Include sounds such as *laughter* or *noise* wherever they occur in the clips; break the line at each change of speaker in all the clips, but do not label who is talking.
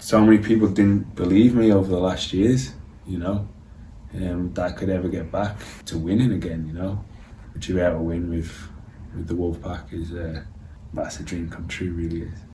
so many people didn't believe me over the last years, you know, um, that I could ever get back to winning again, you know. But you ever win with with the Wolfpack is uh, that's a dream come true, really is.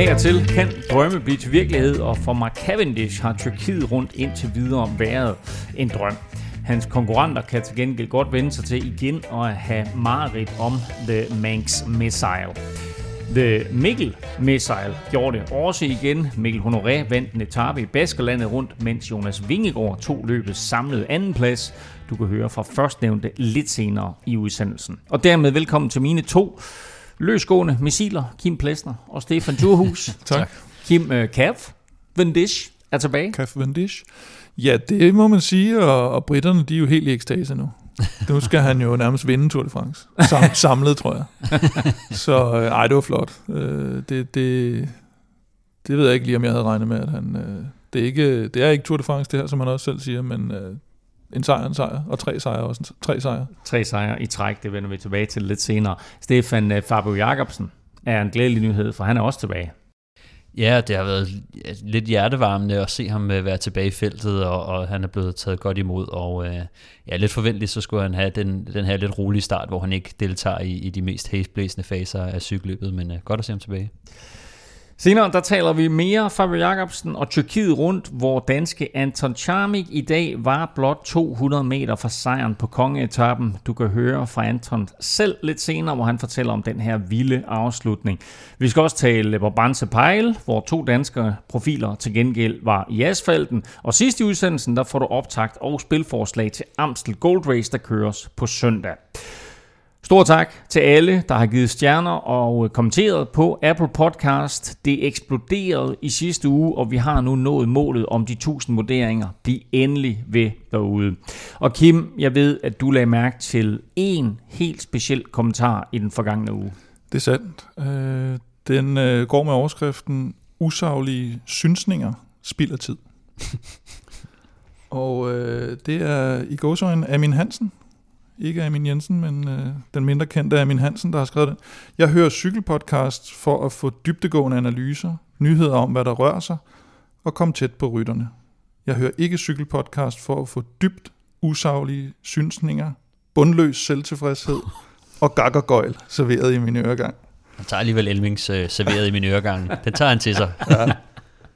Af og til kan drømme blive til virkelighed, og for Mark Cavendish har Tyrkiet rundt indtil videre været en drøm. Hans konkurrenter kan til gengæld godt vende sig til igen at have mareridt om The Manx Missile. The Mikkel Missile gjorde det også igen. Mikkel Honoré vandt en etape i Baskerlandet rundt, mens Jonas Vingegaard tog løbet samlet andenplads. Du kan høre fra førstnævnte lidt senere i udsendelsen. Og dermed velkommen til mine to løsgående missiler, Kim Plesner og Stefan Djurhus. *laughs*
Tak.
Kim uh, Cav Vendish er tilbage.
Cavendish. Ja, det må man sige, og, og britterne, de er jo helt i ekstase nu. Nu skal han jo nærmest vinde Tour de France. Sam, *laughs* samlet, tror jeg. Så øh, ej, det var flot. Øh, det, det, det ved jeg ikke lige, om jeg havde regnet med, at han... Øh, det, er ikke, det er ikke Tour de France, det her, som han også selv siger, men øh, en sejr, en sejr, og tre sejre også. Tre sejre.
Tre sejre i træk, det vender vi tilbage til lidt senere. Stefan uh, Fabio Jacobsen er en glædelig nyhed, for han er også tilbage.
Ja, det har været lidt hjertevarmende at se ham øh, være tilbage i feltet, og, og han er blevet taget godt imod, og øh, ja, lidt forventeligt, så skulle han have den, den her lidt rolige start, hvor han ikke deltager i, i de mest hæsblæsende faser af cykelløbet, men øh, godt at se ham tilbage.
Senere der taler vi mere Fabio Jacobsen og Tyrkiet rundt, hvor danske Anton Charmik i dag var blot 200 meter fra sejren på kongeetappen. Du kan høre fra Anton selv lidt senere, hvor han fortæller om den her vilde afslutning. Vi skal også tale Brabantse Pejl, hvor to danske profiler til gengæld var i asfalten. Og sidst i udsendelsen, der får du optagt og spilforslag til Amstel Gold Race, der køres på søndag. Stor tak til alle, der har givet stjerner og kommenteret på Apple Podcast. Det eksploderede i sidste uge, og vi har nu nået målet om de 1000 vurderinger. Bliv endelig ved derude. Og Kim, jeg ved, at du lagde mærke til en helt speciel kommentar i den forgangne uge.
Det er sandt. Øh, den øh, går med overskriften Usaglige synsninger spilder tid. *laughs* og øh, det er i gåsøjne Amin Hansen, ikke Amin Jensen, men øh, den mindre kendte Amin Hansen, der har skrevet den. Jeg hører cykelpodcast for at få dybtegående analyser, nyheder om, hvad der rører sig, og komme tæt på rytterne. Jeg hører ikke cykelpodcast for at få dybt usaglige synsninger, bundløs selvtilfredshed og gakkergøjl serveret i min øregang.
Han tager alligevel Elmings øh, serveret i min øregang. Den tager han til sig. *laughs*
Ja.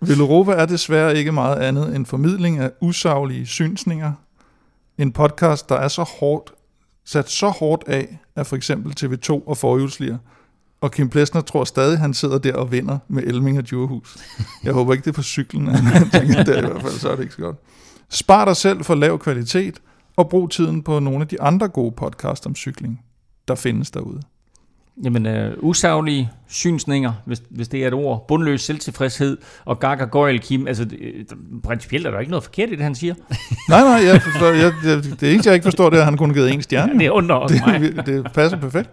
Europa er desværre ikke meget andet end formidling af usaglige synsninger. En podcast, der er så hårdt sat så hårdt af af for eksempel TV2 og forhjulsliger. Og Kim Plesner tror stadig, han sidder der og vinder med Elming og Djurhus. Jeg håber ikke, det er på cyklen. han tænker, det i hvert fald, så er det ikke så godt. Spar dig selv for lav kvalitet, og brug tiden på nogle af de andre gode podcasts om cykling, der findes derude.
Jamen, øh, usaglige synsninger, hvis, hvis det er et ord, bundløs selvtilfredshed og gak og gøjl, Kim, altså det, principielt er der ikke noget forkert i det, han siger. *laughs*
nej, nej, jeg forstår, jeg, jeg, det eneste, jeg ikke forstår, det er, at han kun givet en stjerne.
Ja, det undrer også mig.
Det, det passer perfekt.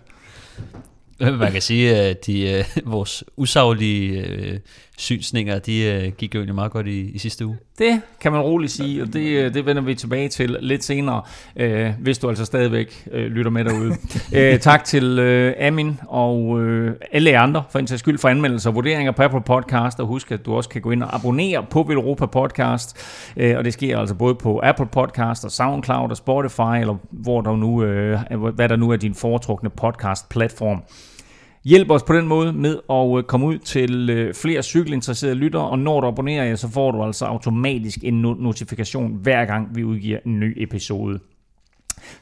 Man kan sige, at de, uh, vores usaglige uh, synsninger, de uh, gik jo egentlig meget godt i, i sidste uge.
Det kan man roligt sige, og det, det vender vi tilbage til lidt senere, uh, hvis du altså stadigvæk uh, lytter med derude. uh, *laughs* tak til uh, Amin og uh, alle andre for en til skyld for anmeldelser og vurderinger på Apple Podcast, og husk, at du også kan gå ind og abonnere på Europa Podcast, uh, og det sker altså både på Apple Podcast og SoundCloud og Spotify, eller hvor der nu, uh, hvad der nu er din foretrukne podcast-platform. Hjælp os på den måde med at øh, komme ud til øh, flere cykelinteresserede lyttere, og når du abonnerer jer, så får du altså automatisk en notifikation hver gang vi udgiver en ny episode.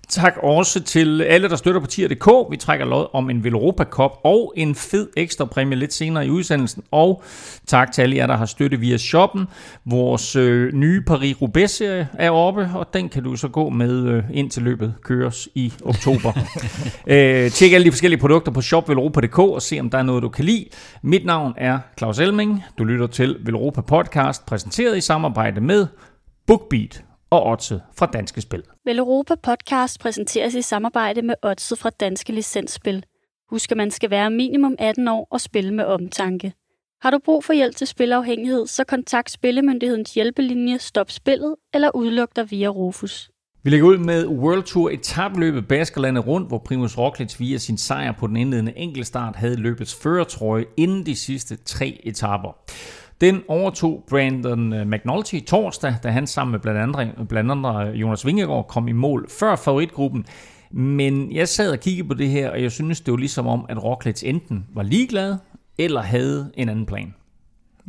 Tak også til alle, der støtter på tier.dk. Vi trækker lod om en Veloropa Cup og en fed ekstra præmie lidt senere i udsendelsen. Og tak til alle jer, der har støttet via shoppen. Vores øh, nye Paris-Roubaix-serie er oppe, og den kan du så gå med øh, indtil løbet køres i oktober. *laughs* øh, tjek alle de forskellige produkter på shopveloropa.dk og se, om der er noget, du kan lide. Mit navn er Claus Elming. Du lytter til Veloropa Podcast, præsenteret i samarbejde med BookBeat og Otse fra Danske Spil.
Vel Europa Podcast præsenteres i samarbejde med Otse fra Danske Licensspil. Husk, at man skal være minimum 18 år og spille med omtanke. Har du brug for hjælp til spilafhængighed, så kontakt Spillemyndighedens hjælpelinje Stop Spillet eller udluk dig via Rufus.
Vi lægger ud med World Tour etabløbet Baskerlandet rundt, hvor Primus Roglic via sin sejr på den indledende enkeltstart havde løbets førertrøje inden de sidste tre etaper. Den overtog Brandon øh, McNulty torsdag, da han sammen med blandt andre, blandt andre Jonas Vingegaard kom i mål før favoritgruppen. Men jeg sad og kiggede på det her, og jeg synes, det var ligesom om, at Roglic enten var ligeglad, eller havde en anden plan.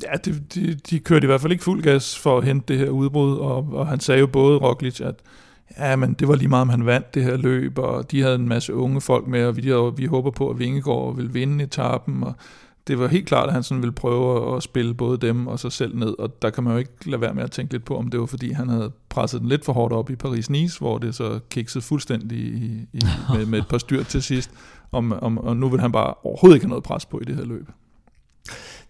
Ja, de, de, de kørte i hvert fald ikke fuld gas for at hente det her udbrud, og, og han sagde jo både Roglic, at ja, men det var lige meget, om han vandt det her løb, og de havde en masse unge folk med, og vi, og vi håber på, at Vingegaard vil vinde etappen, og det var helt klart, at han sådan ville prøve at spille både dem og sig selv ned, og der kan man jo ikke lade være med at tænke lidt på, om det var fordi, han havde presset den lidt for hårdt op i Paris-Nice, hvor det så kiksede fuldstændig i, i, *laughs* med, med et par styr til sidst, om, om, og nu vil han bare overhovedet ikke have noget pres på i det her løb.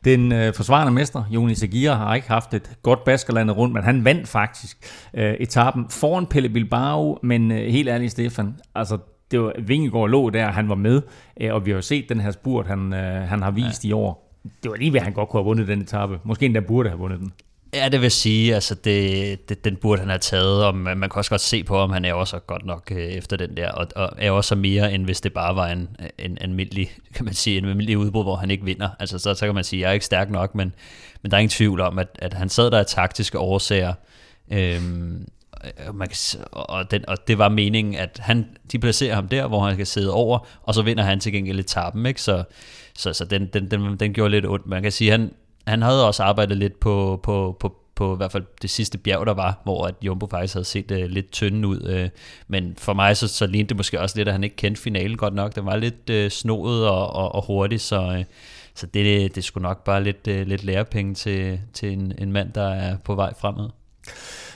Den øh, forsvarende mester, Jonas Aguirre, har ikke haft et godt baskerlandet rundt, men han vandt faktisk øh, etappen foran Pelle Bilbao, men øh, helt ærligt, Stefan, altså det var Vingegaard lå der, han var med, øh, og vi har jo set den her spurt, han, øh, han har vist ja. i år. Det var lige ved, at han godt kunne have vundet den etape. Måske endda burde have vundet den.
Ja, det vil sige, altså det, det, den burde han have taget, og man, man kan også godt se på, om han er også godt nok øh, efter den der, og, og er også mere, end hvis det bare var en, en, en almindelig, kan man sige, en almindelig udbrud, hvor han ikke vinder. Altså så, så kan man sige, jeg er ikke stærk nok, men, men der er ingen tvivl om, at, at han sad der af taktiske årsager, øhm, og, man kan, og, den, og det var meningen, at han, de placerer ham der, hvor han kan sidde over, og så vinder han til gengæld etappen, ikke? Så, så, så den, den, den, den gjorde lidt ondt. Man kan sige, han, han havde også arbejdet lidt på, på, på, på i hvert fald det sidste bjerg, der var, hvor at Jumbo faktisk havde set uh, lidt tynde ud. Uh, men for mig så, så lignede det måske også lidt, at han ikke kendte finalen godt nok. Den var lidt uh, snoet og, og, og hurtig, så, uh, så det, det skulle nok bare lidt, uh, lidt lærepenge til, til en, en mand, der er på vej fremad.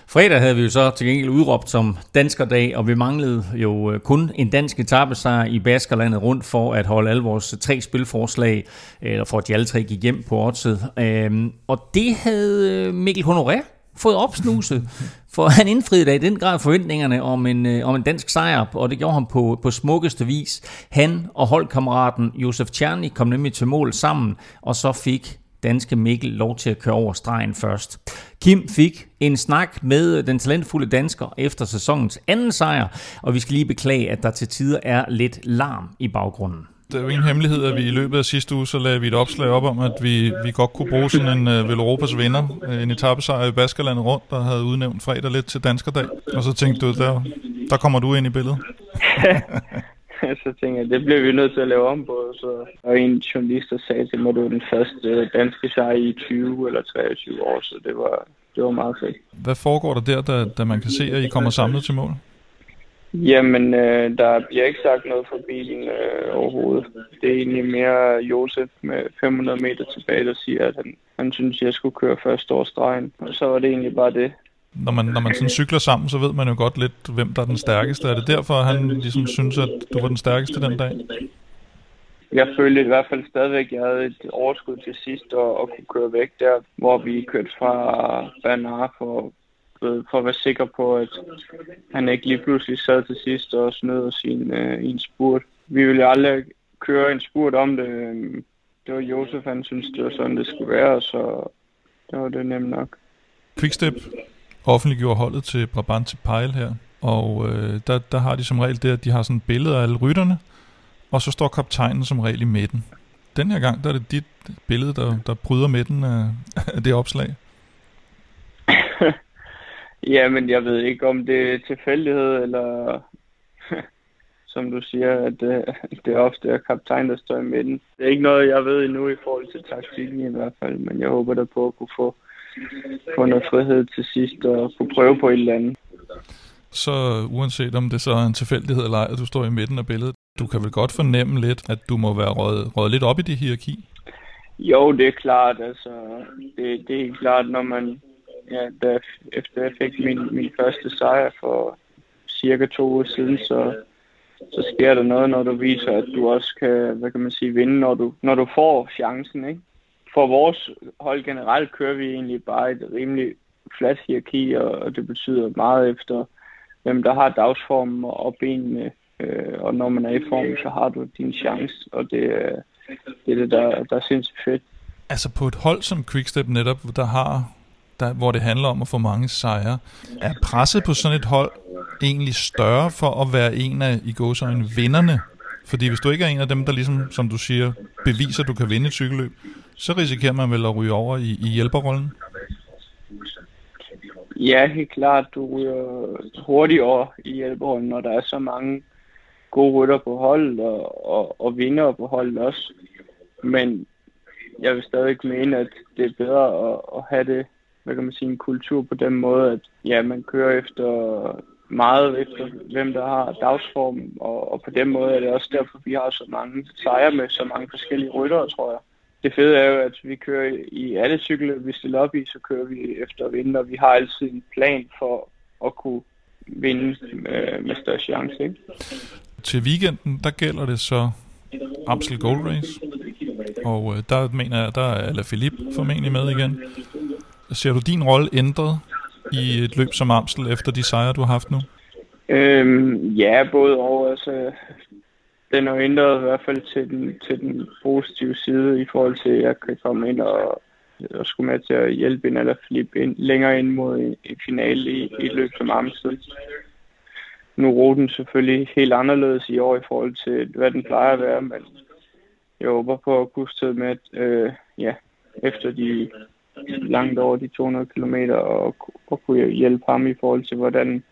Fredag havde vi jo så til gengæld udråbt som danskerdag, og vi manglede jo øh, kun en dansk etappesejr i Baskerlandet rundt for at holde alle vores tre spilforslag, eller for at de alle tre gik hjem på oddset. Øhm, og det havde øh, Mikkel Honoré fået opsnuset, *laughs* for han indfriede da i den grad forventningerne om en, øh, om en dansk sejr, og det gjorde han på, på smukkeste vis. Han og holdkammeraten Josef Tjerni kom nemlig til mål sammen, og så fik danske Mikkel lov til at køre over stregen først. Kim fik en snak med den talentfulde dansker efter sæsonens anden sejr, og vi skal lige beklage, at der til tider er lidt larm i baggrunden.
Det er jo ingen hemmelighed, at vi i løbet af sidste uge, så lavede vi et opslag op om, at vi, vi godt kunne bruge sådan en uh, Vel Europas vinder, øh, en etappesejr i Baskerlandet rundt, der havde udnævnt fredag lidt til Danskerdag. Og så tænkte du, der, der kommer du ind i billedet. *laughs* *laughs*
så tænkte jeg, det bliver vi nødt til at lave om på. Så og en journalist, der sagde til mig, at det var den første danske sejr i 20 eller 23 år, så det var, det var meget fedt.
Hvad foregår der der, da, da man kan se, at I kommer samlet til mål?
Jamen, øh, der bliver ikke sagt noget for bilen øh, overhovedet. Det er egentlig mere Josef med 500 meter tilbage, der siger, at han, han synes, jeg skulle køre først over stregen. Og så var det egentlig bare det
når man, når man sådan cykler sammen, så ved man jo godt lidt, hvem der er den stærkeste. Er det derfor, han ligesom synes, at du var den stærkeste den dag?
Jeg følte i hvert fald stadigvæk, at jeg havde et overskud til sidst og, og kunne køre væk der, hvor vi kørte fra Bernard for, for at være sikker på, at han ikke lige pludselig sad til sidst og snød sin uh, en spurt. Vi ville aldrig køre en spurt om det. Det var Josef, han synes, det var sådan, det skulle være, så det var det nemt nok.
Quickstep offentliggjorde holdet til Brabant Pejl her, og øh, der, der har de som regel det, at de har sådan billeder af alle rytterne, og så står kaptajnen som regel i midten. Den her gang, der er det dit billede, der, der bryder midten af, af det opslag. *laughs*
Jamen, jeg ved ikke, om det er tilfældighed, eller *laughs* som du siger, at det, det er ofte er kaptajn, der står i midten. Det er ikke noget, jeg ved endnu i forhold til taktikken i hvert fald, men jeg håber da på at kunne få få noget frihed til sidst og kunne prøve på et eller andet.
Så uanset om det så er en tilfældighed eller ej, at du står i midten af billedet, du kan vel godt fornemme lidt, at du må være røget, røget lidt op i det hierarki?
Jo, det er klart. Altså, det, det er helt klart, når man, ja, da, efter jeg fik min, min første sejr for cirka to uger siden, så, så sker der noget, når du viser, at du også kan, hvad kan man sige, vinde, når du, når du får chancen, ikke? For vores hold generelt kører vi egentlig bare et rimelig flat hierarki, og, det betyder meget efter, hvem der har dagsformen og, og benene. Øh, og når man er i form, så har du din chance, og det, øh, det er det, der, der er sindssygt fedt.
Altså på et hold som Quickstep netop, der har, der, hvor det handler om at få mange sejre, er presset på sådan et hold egentlig større for at være en af i gåsøjne vinderne? Fordi hvis du ikke er en af dem, der ligesom, som du siger, beviser, at du kan vinde et cykelløb, så risikerer man vel at ryge over i, i hjælperrollen?
Ja, helt klart. Du ryger hurtigt over i hjælperrollen, når der er så mange gode rytter på holdet og, og, og vinder på holdet også. Men jeg vil stadig mene, at det er bedre at, at have det, hvad kan man sige, en kultur på den måde, at ja, man kører efter meget efter, hvem der har dagsform, og, og på den måde er det også derfor, vi har så mange sejre med så mange forskellige ryttere, tror jeg. Det fede er jo, at vi kører i alle cykler, vi stiller op i, så kører vi efter at vinde, og vi har altid en plan for at kunne vinde med, med større chance. Ikke?
Til weekenden, der gælder det så Amstel Gold Race, og øh, der mener jeg, der er Alaphilippe formentlig med igen. Ser du din rolle ændret i et løb som Amstel efter de sejre, du har haft nu?
Øhm, ja, både og. Den har ændret i hvert fald til den, til den positive side i forhold til, at jeg kan komme ind og, og skulle med til at hjælpe en eller flippe ind, længere ind mod en, en finale i, i et løb som Amstel. Nu er ruten selvfølgelig helt anderledes i år i forhold til, hvad den plejer at være, men jeg håber på at kunne med, øh, ja, efter de langt over de 200 km og, og kunne hjælpe ham i forhold til, hvordan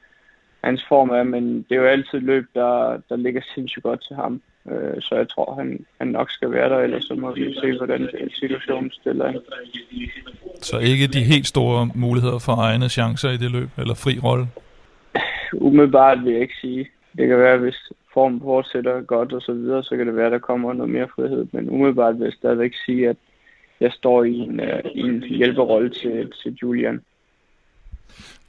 hans form er, men det er jo altid løb, der, der ligger sindssygt godt til ham. Øh, så jeg tror, han, han nok skal være der, ellers så må vi se, hvordan situationen stiller ind.
Så ikke de helt store muligheder for egne chancer i det løb, eller fri rolle?
Umiddelbart vil jeg ikke sige. Det kan være, hvis formen fortsætter godt og så videre, så kan det være, der kommer noget mere frihed. Men umiddelbart vil jeg stadigvæk sige, at jeg står i en, uh, i en hjælperolle til, til Julian.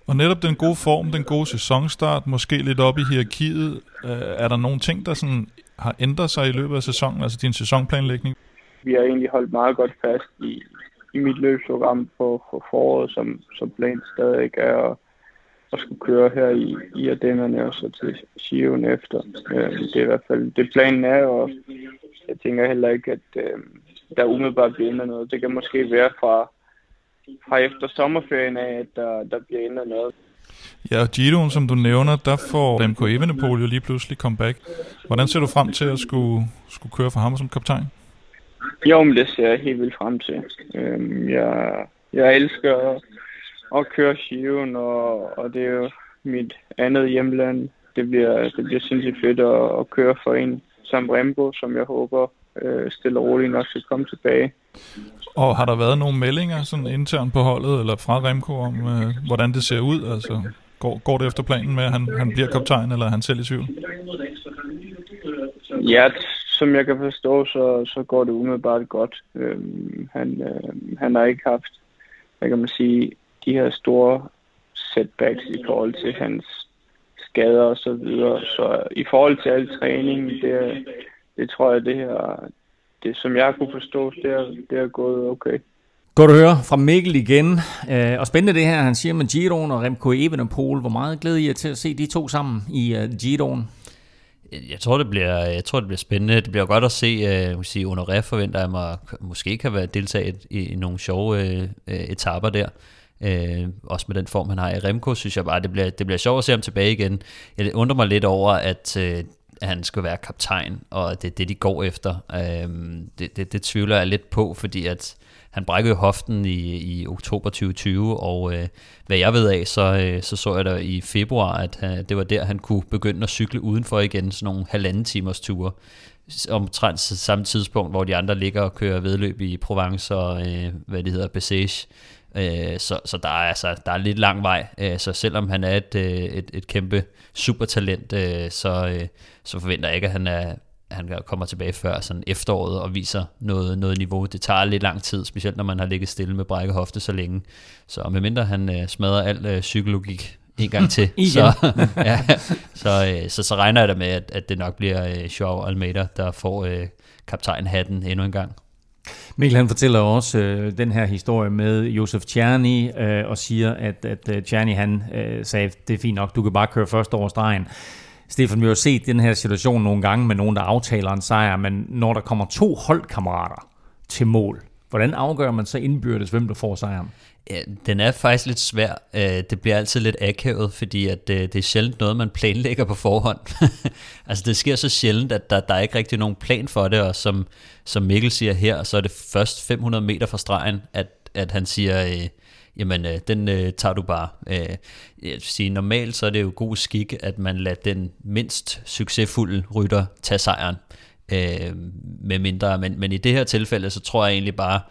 Og netop den gode form, den gode sæsonstart, måske lidt op i hierarkiet, øh, er der nogle ting, der sådan har ændret sig i løbet af sæsonen, altså din sæsonplanlægning?
Vi har egentlig holdt meget godt fast i, i mit løbsprogram på, for foråret, som, som plan stadig er, at, at skulle køre her i, i Ardennerne og så til Sion efter. Øh, det er i hvert fald det planen er, og jeg tænker heller ikke, at, øh, der umiddelbart bliver ændret noget. Det kan måske være fra, fra efter sommerferien af, at der, der bliver ændret noget.
Ja, og Giroen, som du nævner, der får Remco Evenepoel jo lige pludselig comeback. Hvordan ser du frem til at skulle, skulle køre for ham som kaptajn?
Jo, men det ser jeg helt vildt frem til. Øhm, jeg, jeg elsker at, at køre Giroen, og, og det er jo mit andet hjemland. Det bliver, det bliver sindssygt fedt at, at køre for en som Remco, som jeg håber øh, stille og roligt nok skal komme tilbage.
Og har der været nogle meldinger sådan internt på holdet, eller fra Remco, om øh, hvordan det ser ud? Altså, går, går det efter planen med, at han, han bliver kaptajn, eller er han selv i tvivl?
Ja, som jeg kan forstå, så, så går det umiddelbart godt. Øhm, han, øh, han har ikke haft, hvad kan man sige, de her store setbacks i forhold til hans skader og så videre. Så i forhold til al træning, det, det tror jeg, det her, det som jeg kunne forstå, det er, det er gået okay.
Godt at høre fra Mikkel igen. Øh, og spændende det her, han siger med Giroen og Remco Evenepoel. Hvor meget glæder I er til at se de to sammen i uh, Giroen?
Jeg tror, det bliver, jeg tror, det bliver spændende. Det bliver godt at se, uh, sige, Honoré forventer jeg mig, måske kan være deltaget i, i nogle sjove uh, etaper der. Øh, også med den form, han har i Remco, synes jeg bare, det bliver, det bliver sjovt at se ham tilbage igen. Jeg undrer mig lidt over, at øh, at han skal være kaptajn, og det er det, de går efter. Øh, det, det, det tvivler jeg lidt på, fordi at han brækkede hoften i, i oktober 2020, og øh, hvad jeg ved af, så, øh, så så jeg der i februar, at øh, det var der, han kunne begynde at cykle udenfor igen, sådan nogle halvanden timers ture omtrent samme tidspunkt, hvor de andre ligger og kører vedløb i Provence og øh, hvad det hedder, Bessage. Øh, så, så der er altså der er lidt lang vej. Øh, så selvom han er et, øh, et, et kæmpe supertalent, øh, så, øh, så forventer jeg ikke, at han er han kommer tilbage før sådan efteråret og viser noget, noget niveau. Det tager lidt lang tid, specielt når man har ligget stille med brækket hofte så længe. Så medmindre han øh, smadrer al øh, psykologik en gang til, *laughs* så, *laughs* ja, så, øh, så, så regner jeg da med, at, at det nok bliver øh, Joao Almeida, der får øh, kaptajnhatten endnu en gang.
Mikkel han fortæller også øh, den her historie med Josef Tjerni øh, og siger, at, at øh, Tjerni han øh, sagde, det er fint nok, du kan bare køre først over stregen. Stefan, vi har jo set den her situation nogle gange med nogen, der aftaler en sejr, men når der kommer to holdkammerater til mål, hvordan afgør man så indbyrdes, hvem der får sejren?
Ja, den er faktisk lidt svær. Øh, det bliver altid lidt akavet, fordi at øh, det er sjældent noget, man *laughs* planlægger på forhånd. *laughs* altså det sker så sjældent, at der, der er ikke rigtig nogen plan for det, og som, som Mikkel siger her, så er det først 500 meter fra stregen, at, at han siger, øh, jamen øh, den øh, tager du bare. Øh, jeg vil sige, normalt så er det jo god skik, at man lader den mindst succesfulde rytter tage sejren. Øh, med mindre, men, men i det her tilfælde, så tror jeg egentlig bare,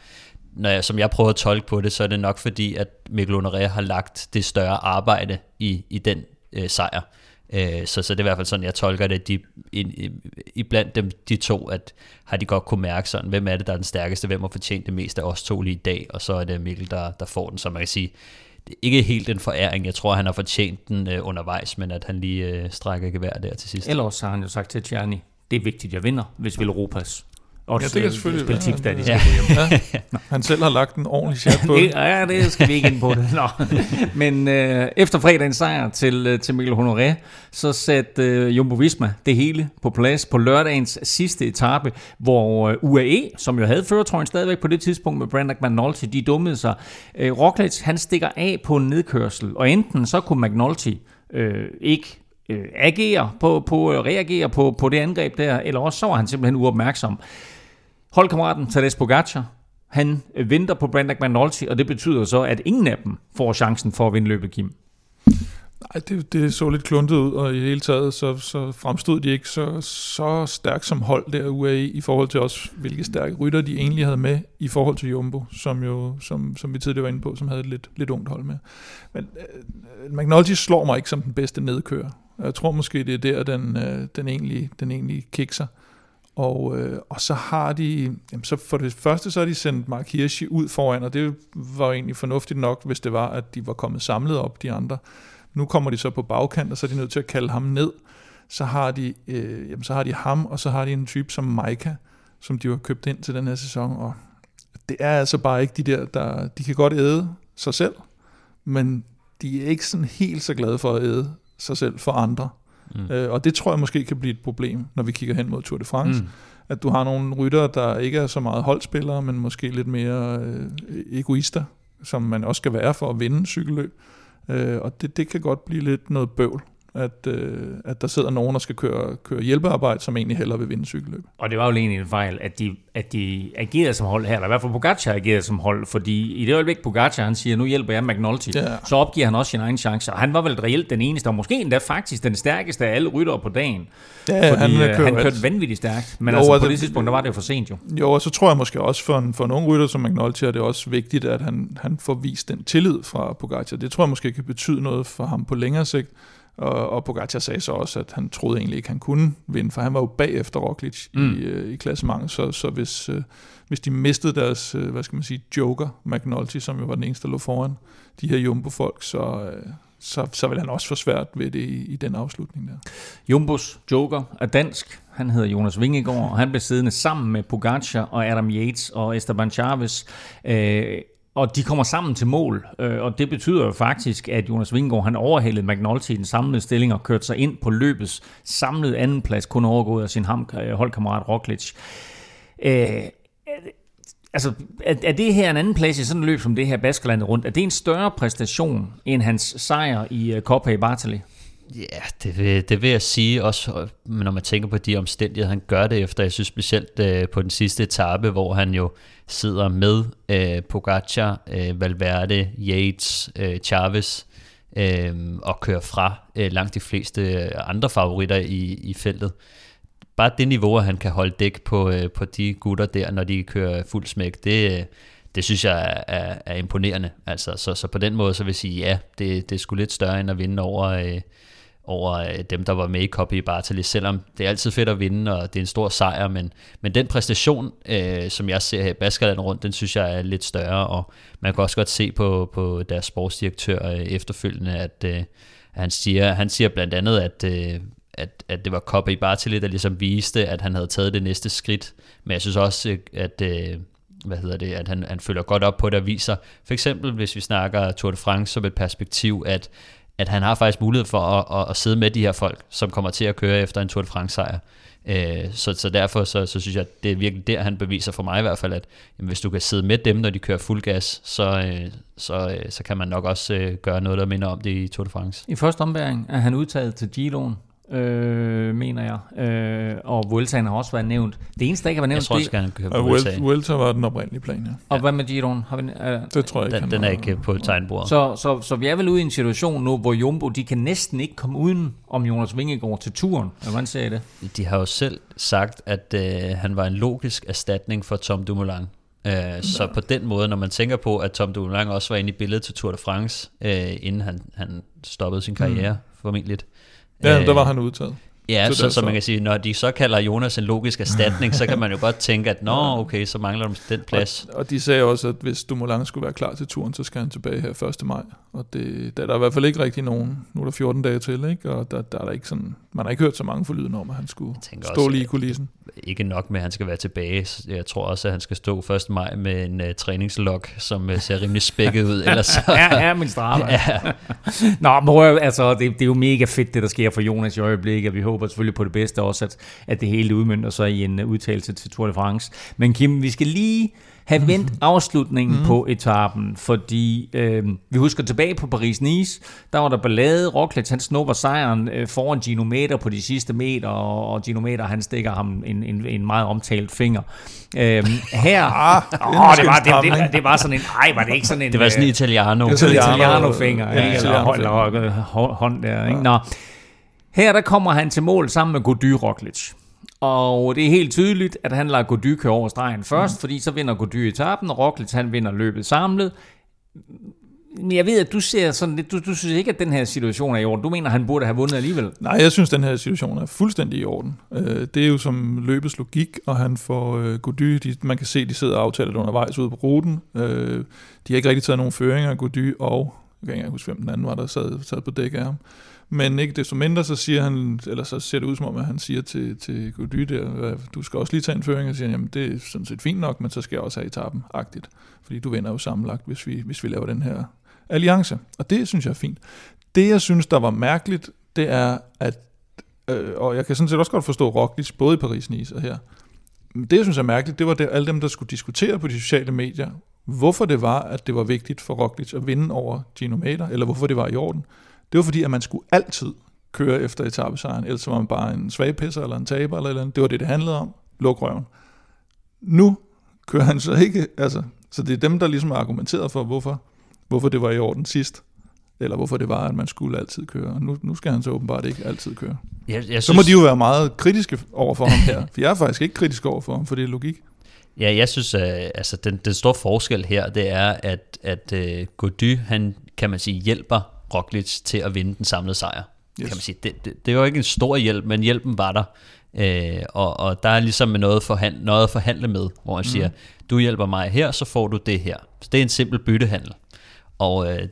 når jeg, som jeg prøver at tolke på det, så er det nok fordi, at Mikkel Honoré har lagt det større arbejde i, i den øh, sejr. Øh, så, så det er i hvert fald sådan, jeg tolker det, de, i, i, blandt dem, de to, at har de godt kunne mærke sådan, hvem er det, der er den stærkeste, hvem har fortjent det mest af os to lige i dag, og så er det Mikkel, der, der får den, så man kan sige, det er ikke helt en foræring. Jeg tror, han har fortjent den øh, undervejs, men at han lige øh, strækker gevær der til sidst.
Ellers har han jo sagt til Tjerni, det er vigtigt, jeg vinder, hvis vi Europas
Ja, det kan selvfølgelig
spille tips,
være.
da de skal. Ja.
Han selv har lagt en ordentlig chat på det.
Ja, det skal vi ikke ind på det. Nå. Men øh, efter fredagens sejr til, øh, til Mikkel Honoré, så satte øh, Jumbo Visma det hele på plads på lørdagens sidste etape, hvor øh, UAE, som jo havde føretrøjen stadigvæk på det tidspunkt med Brandon McNulty, de dummede sig. Øh, Roglic, han stikker af på en nedkørsel, og enten så kunne McNulty øh, ikke øh, agere på, på reagere på, på det angreb der, eller også så var han simpelthen uopmærksom. Holdkammeraten Tadej Pogacar, han øh, venter på Brandon McNulty, og det betyder så, at ingen af dem får chancen for at vinde løbet, Kim.
Nej, det, det så lidt kluntet ud, og i hele taget så, så fremstod de ikke så, så stærkt som hold der UAE, i forhold til også, hvilke stærke rytter de egentlig havde med, i forhold til Jumbo, som, jo, som, som vi tidligere var inde på, som havde et lidt, lidt ungt hold med. Men øh, uh, McNulty slår mig ikke som den bedste nedkører. Jeg tror måske, det er der, den, uh, den, egentlig, den egentlig kikser. Og, øh, og så har de, jamen så for det første så har de sendt Mark Hirschi ud foran, og det var egentlig fornuftigt nok, hvis det var, at de var kommet samlet op, de andre. Nu kommer de så på bagkant, og så er de nødt til at kalde ham ned. Så har de, øh, jamen så har de ham, og så har de en type som Maika, som de har købt ind til den her sæson, og det er altså bare ikke de der, der de kan godt æde sig selv, men de er ikke sådan helt så glade for at æde sig selv for andre. Mm. Øh, og det tror jeg måske kan blive et problem, når vi kigger hen mod Tour de France. Mm. At du har nogle rytter, der ikke er så meget holdspillere, men måske lidt mere øh, egoister, som man også skal være for at vinde cykelløb. Øh, og det, det kan godt blive lidt noget bøvl at, øh, at der sidder nogen, der skal køre, køre hjælpearbejde, som egentlig hellere vil vinde cykelløb.
Og det var jo egentlig en fejl, at de, at de agerede som hold her, eller i hvert fald Pogacar agerede som hold, fordi i det øjeblik Pogacar, han siger, nu hjælper jeg McNulty, ja. så opgiver han også sin egen chance, og han var vel reelt den eneste, og måske endda faktisk den stærkeste af alle ryttere på dagen. Ja, fordi, han, øh, han kørte vanvittigt stærkt, men jo, altså, på det, det tidspunkt, der var det jo for sent jo.
Jo, og så tror jeg måske også for en, for en ung rytter som McNulty, er det også vigtigt, at han, han får vist den tillid fra Pogacar. Det tror jeg måske kan betyde noget for ham på længere sigt, og, og Pogacar sagde så også, at han troede egentlig ikke, han kunne vinde, for han var jo bagefter Roglic mm. i, øh, i klassementet, så, så hvis, øh, hvis de mistede deres, øh, hvad skal man sige, joker, McNulty, som jo var den eneste, der lå foran de her Jumbo-folk, så, øh, så, så vil han også få svært ved det i, i den afslutning der.
Jumbos joker er dansk. Han hedder Jonas Vingegaard, og han blev siddende sammen med Pogacar og Adam Yates og Esteban Chavez. Øh, og de kommer sammen til mål, øh, og det betyder jo faktisk, at Jonas Vingegaard han overhalede McNulty i den samlede stilling og kørte sig ind på løbets samlede andenplads, kun overgået af sin ham, øh, holdkammerat Roglic. Øh, altså, er, er det her en anden plads i sådan et løb som det her Baskerlandet rundt? Er det en større præstation end hans sejr i uh, Copa i Bartali?
Ja, det vil, det vil jeg sige, også når man tænker på de omstændigheder, han gør det efter. Jeg synes specielt øh, på den sidste etape, hvor han jo sidder med øh, Pogacar, øh, Valverde, Yates, øh, Chavez øh, og kører fra øh, langt de fleste øh, andre favoritter i, i feltet. Bare det niveau, at han kan holde dæk på, øh, på de gutter der, når de kører fuld smæk, det, øh, det synes jeg er, er imponerende. Altså, så, så på den måde, så vil jeg sige, ja, det, det er sgu lidt større end at vinde over... Øh, over øh, dem, der var med i Copy Bartali, selvom det er altid fedt at vinde, og det er en stor sejr, men, men den præstation, øh, som jeg ser her i Baskerland rundt, den synes jeg er lidt større, og man kan også godt se på, på deres sportsdirektør øh, efterfølgende, at, øh, han, siger, han siger blandt andet, at, øh, at, at det var Copy Bartali, der ligesom viste, at han havde taget det næste skridt, men jeg synes også, øh, at, øh, hvad hedder det, at han, han følger godt op på det og viser, for eksempel hvis vi snakker Tour de France som et perspektiv, at, at han har faktisk mulighed for at, at, at sidde med de her folk, som kommer til at køre efter en Tour de France sejr. Øh, så, så derfor så, så synes jeg, at det er virkelig der, han beviser for mig i hvert fald, at jamen, hvis du kan sidde med dem, når de kører fuld gas, så, øh, så, øh, så kan man nok også øh, gøre noget, der minder om det i Tour de France.
I første ombæring er han udtaget til Giroen, øh, mener jeg. Øh, og Vueltaen har også været nævnt. Det eneste, der ikke har været nævnt,
Jeg tror, også, han kan
Og Vuelta, Vuelta var den oprindelige plan, ja.
Og hvad med Giroen? Har vi, øh,
Det tror jeg ikke,
Den,
han
den er ikke på tegnbordet.
så, så, så vi er vel ude i en situation nu, hvor Jumbo, de kan næsten ikke komme uden om Jonas Vingegaard til turen. Eller Hvordan ser I det?
De har jo selv sagt, at øh, han var en logisk erstatning for Tom Dumoulin. Øh, så på den måde, når man tænker på, at Tom Dumoulin også var inde i billedet til Tour de France, øh, inden han, han stoppede sin karriere, mm. formentlig.
Ja,
Øh,
der var han udtaget.
Ja,
Så
så, så man kan sige, når de så kalder Jonas en logisk erstatning, så kan man jo godt tænke, at nå, okay, så mangler de den plads.
Og, og de sagde også, at hvis Dumoulin skulle være klar til turen, så skal han tilbage her 1. maj. Og det, der er der i hvert fald ikke rigtig nogen. Nu er der 14 dage til, ikke? Og der, der er der ikke sådan, man har ikke hørt så mange forlydende om, at han skulle stå
også,
lige i kulissen.
Ikke nok med, at han skal være tilbage. Jeg tror også, at han skal stå 1. maj med en uh, træningslok, som uh, ser rimelig spækket ud. *laughs* Ellers så,
Ja, ja, min straffe.
ja,
Nå, men altså, det, det er jo mega fedt, det der sker for Jonas i øjeblikket, vi håber selvfølgelig på det bedste også, at, at det hele udmyndter sig i en uh, udtalelse til Tour de France. Men Kim, vi skal lige have vendt afslutningen mm. på etappen, fordi øh, vi husker tilbage på Paris-Nice, der var der ballade, Roglic han snupper sejren øh, foran Gino Meter på de sidste meter, og, og Gino Meter han stikker ham en, en, en meget omtalt finger. Øh, her,
Ah,
åh,
det
var, det, det, det, var sådan en, ej, var det ikke sådan en...
det var sådan en
øh,
italiano.
Er
en
Italiano-
Italiano-finger,
Ja,
ja, eller,
Italiano-finger.
eller, eller hå- hånd der, ikke? Nå. Her der kommer han til mål sammen med Gody Roglic. Og det er helt tydeligt, at han lader Gody køre over stregen først, mm. fordi så vinder Gody etappen, og Roglic han vinder løbet samlet. Men jeg ved, at du ser sådan lidt, du, du synes ikke, at den her situation er i orden. Du mener, at han burde have vundet alligevel.
Nej, jeg synes, den her situation er fuldstændig i orden. Øh, det er jo som løbets logik, og han får øh, Gody, de, man kan se, de sidder og aftaler det undervejs ude på ruten. Øh, de har ikke rigtig taget nogen føringer Gody, og jeg kan ikke huske, hvem den anden var, der sad, sad på dæk af ham. Men ikke desto mindre, så siger han, eller så ser det ud som om, at han siger til, til Gody der, du skal også lige tage en føring, og siger, jamen det er sådan set fint nok, men så skal jeg også have etappen agtigt. Fordi du vinder jo sammenlagt, hvis vi, hvis vi laver den her alliance. Og det synes jeg er fint. Det, jeg synes, der var mærkeligt, det er, at, øh, og jeg kan sådan set også godt forstå Roglic, både i Paris-Nice og her, Men det, jeg synes er mærkeligt, det var det, alle dem, der skulle diskutere på de sociale medier, hvorfor det var, at det var vigtigt for Roglic at vinde over Gino Mater, eller hvorfor det var i orden. Det var fordi, at man skulle altid køre efter etappesejren, ellers var man bare en svagpisser eller en taber eller eller andet. Det var det, det handlede om. Luk røven. Nu kører han så ikke, altså, så det er dem, der ligesom har argumenteret for, hvorfor, hvorfor det var i orden sidst, eller hvorfor det var, at man skulle altid køre. Nu, nu skal han så åbenbart ikke altid køre.
Jeg, jeg
Så må de jo være meget kritiske over for ham her, for jeg er faktisk ikke kritisk over for ham, for det er logik.
Ja, jeg synes, at altså, den, den store forskel her, det er, at, at uh, Gody, han, kan man sige, hjælper Roglic til at vinde den samlede sejr. Yes. Kan man sige. Det, det, det var ikke en stor hjælp, men hjælpen var der. Øh, og, og der er ligesom noget, forhand, noget at forhandle med, hvor man mm. siger, du hjælper mig her, så får du det her. Så det er en simpel byttehandel. Og øh,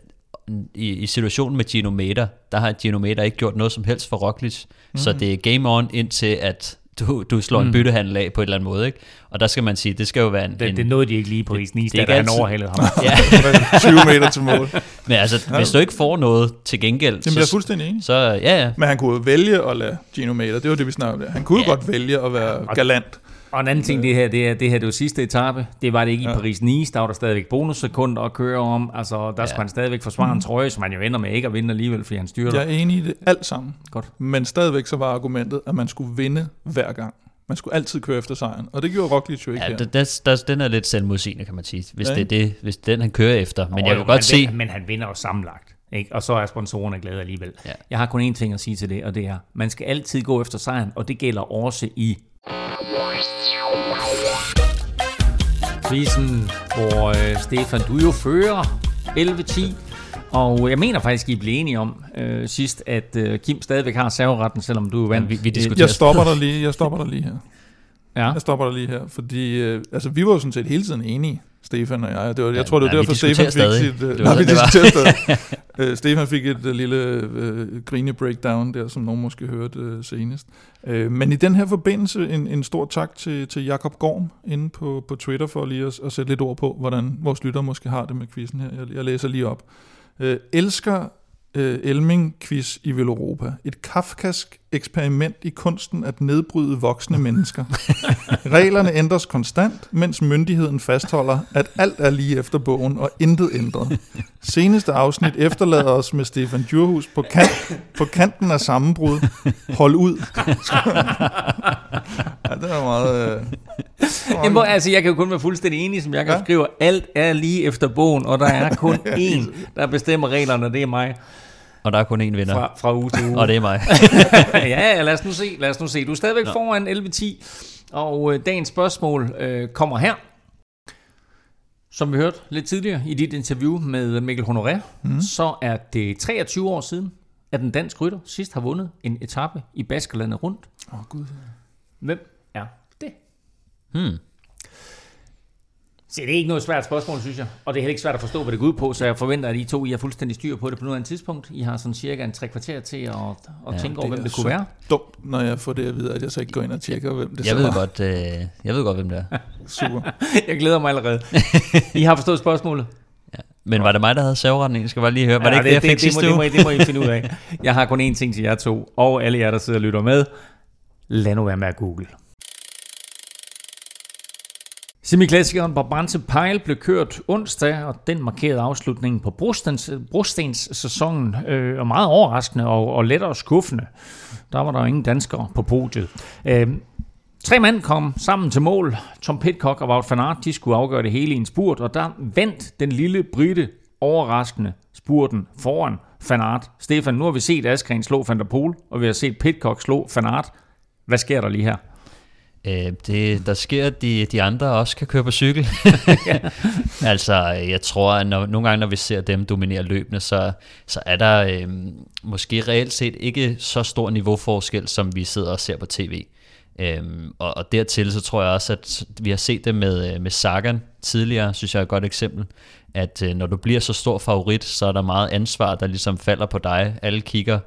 i, i situationen med Gino Mater, der har Gino Mater ikke gjort noget som helst for Roglic, mm. så det er game on indtil at du, du slår mm. en byttehandel af på en eller anden måde. Ikke? Og der skal man sige, det skal jo være en...
Det,
en
det nåede de ikke lige på
det er
da han overhalede ham. *laughs*
ja, *laughs*
20 meter til mål. *laughs*
men altså, hvis du ikke får noget til gengæld,
Jamen, jeg er
så,
fuldstændig enig.
så ja, ja.
Men han kunne vælge at lade Gino Mater, det var det, vi snakkede om der. Han kunne
Ja.
godt vælge at være galant.
Og en anden ting, det her, det er, det her det var sidste etape. Det var det ikke i
Ja.
Paris-Nice. Der var der stadigvæk bonussekunder at køre om. Altså, der
Ja.
skulle han stadigvæk forsvare en trøje, som han jo ender med ikke at vinde alligevel, fordi han styrer
Jeg er enig i det alt sammen.
Godt.
Men stadigvæk så var argumentet, at man skulle vinde hver gang. Man skulle altid køre efter sejren. Og det gjorde Roglic jo ikke
ja
her.
der, der, der, den er lidt selvmodsigende, kan man sige, hvis
Ja,
det er det, hvis den han kører efter. Men jeg kan godt se,
Vinder, men han vinder jo sammenlagt. Ikke? Og så er sponsorerne glade alligevel.
Ja.
Jeg har kun én ting at sige til det, og det er, man skal altid gå efter sejren, og det gælder også i quizzen, hvor øh, Stefan, du jo fører 11-10, og jeg mener faktisk, I blev enige om øh, sidst, at øh, Kim stadigvæk har serveretten, selvom du vandt.
vi, vi diskuterer
Jeg stopper dig lige, jeg stopper dig lige her.
Ja.
Jeg stopper dig lige her, fordi øh, altså, vi var jo sådan set hele tiden enige. Stefan og jeg. Det var, jeg
Ja,
tror, det var
ja,
derfor, Stefan fik
stadig.
sit... øh,
Det var *laughs*
nej, vi diskuterer stadig. *laughs* Øh, Stefan fik et uh, lille uh, grine breakdown der, som nogen måske hørte uh, senest. Uh, men i den her forbindelse, en, en stor tak til, til Jakob Gorm inde på, på Twitter, for lige at, at sætte lidt ord på, hvordan vores lytter måske har det med quizzen her. Jeg, jeg læser lige op. Uh, elsker uh, Elming-quiz i Veloropa. Et kafkask eksperiment i kunsten at nedbryde voksne mennesker. *laughs* Reglerne ændres konstant, mens myndigheden fastholder, at alt er lige efter bogen og intet ændret. Seneste afsnit efterlader os med Stefan Djurhus på, kant, på kanten af sammenbrud. Hold ud. *laughs* ja, det er meget... Øh,
Jamen, hvor- altså, jeg kan jo kun være fuldstændig enig, som jeg kan
Ja.
ja. skrive. Alt er lige efter bogen, og der er kun *laughs* én, der bestemmer reglerne, og det er mig
Og der er kun én vinder.
fra, fra uge til uge.
Og det er mig. *laughs*
ja, ja, lad os nu se. Lad os nu se. Du er stadigvæk Nå. foran 11-10, og øh, dagens spørgsmål øh, kommer her. Som vi hørte lidt tidligere i dit interview med Mikkel Honoré, mm. så er det 23 år siden, at den dansk rytter sidst har vundet en etape i Baskerlandet rundt.
Åh, oh, Gud.
Hvem er det?
Hmm.
Se, det er ikke noget svært spørgsmål, synes jeg. Og det er heller ikke svært at forstå, hvad det går ud på, så jeg forventer, at I to I har fuldstændig styr på det på nuværende tidspunkt. I har sådan cirka en tre kvarter til at, at ja, tænke over, hvem det kunne
så
være.
dumt, når jeg får det at vide, at jeg så ikke går ind og tjekker, hvem det
Jeg
så
ved
var.
godt, øh, jeg ved godt, hvem det er. *laughs*
Super. *laughs*
Jeg glæder mig allerede. *laughs* I har forstået spørgsmålet?
Men var det mig, der havde serveretten? Jeg skal bare lige høre. Var det ikke det, jeg fik
det,
sidste
må, det, må,
uge?
I- det må I finde ud af. Jeg har kun én ting til jer to, og alle jer, der sidder og lytter med. Lad nu være med at google. Semiklassikeren Brabantse Pejl blev kørt onsdag, og den markerede afslutningen på brostens, brostens sæsonen, øh, og meget overraskende og, og lettere skuffende. Der var der jo ingen danskere på podiet. Øh, Tre mand kom sammen til mål. Tom Pitcock og Wout van Aert, de skulle afgøre det hele i en spurt, og der vandt den lille brite overraskende spurten foran van Aert. Stefan, nu har vi set Askren slå Van der Poel, og vi har set Pitcock slå van Aert. Hvad sker der lige her?
Øh, det, der sker, at de, de andre også kan køre på cykel. *laughs* *laughs* altså, jeg tror, at når, nogle gange, når vi ser dem dominere løbende, så, så er der øh, måske reelt set ikke så stor niveauforskel, som vi sidder og ser på tv. Øhm, og, og dertil så tror jeg også, at vi har set det med, øh, med Sagan tidligere, synes jeg er et godt eksempel, at øh, når du bliver så stor favorit, så er der meget ansvar, der ligesom falder på dig. Alle kigger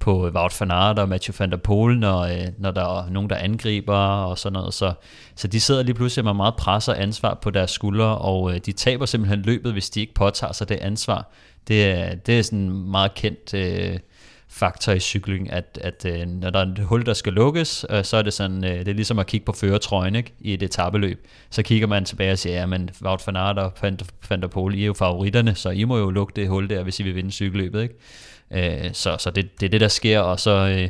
på øh, Wout van Aert og Mathieu van der Poel, når, øh, når der er nogen, der angriber og sådan noget. Så, så de sidder lige pludselig med meget pres og ansvar på deres skuldre, og øh, de taber simpelthen løbet, hvis de ikke påtager sig det ansvar. Det er, det er sådan en meget kendt øh, faktor i cykling, at, at øh, når der er et hul, der skal lukkes, øh, så er det sådan, øh, det er ligesom at kigge på føretrøjen ikke? i et etabeløb. Så kigger man tilbage og siger, ja, men Wout van Aert og Van der Poel, I er jo favoritterne, så I må jo lukke det hul der, hvis I vil vinde cykelløbet. Ikke? Øh, så så det, det er det, der sker, og så, øh,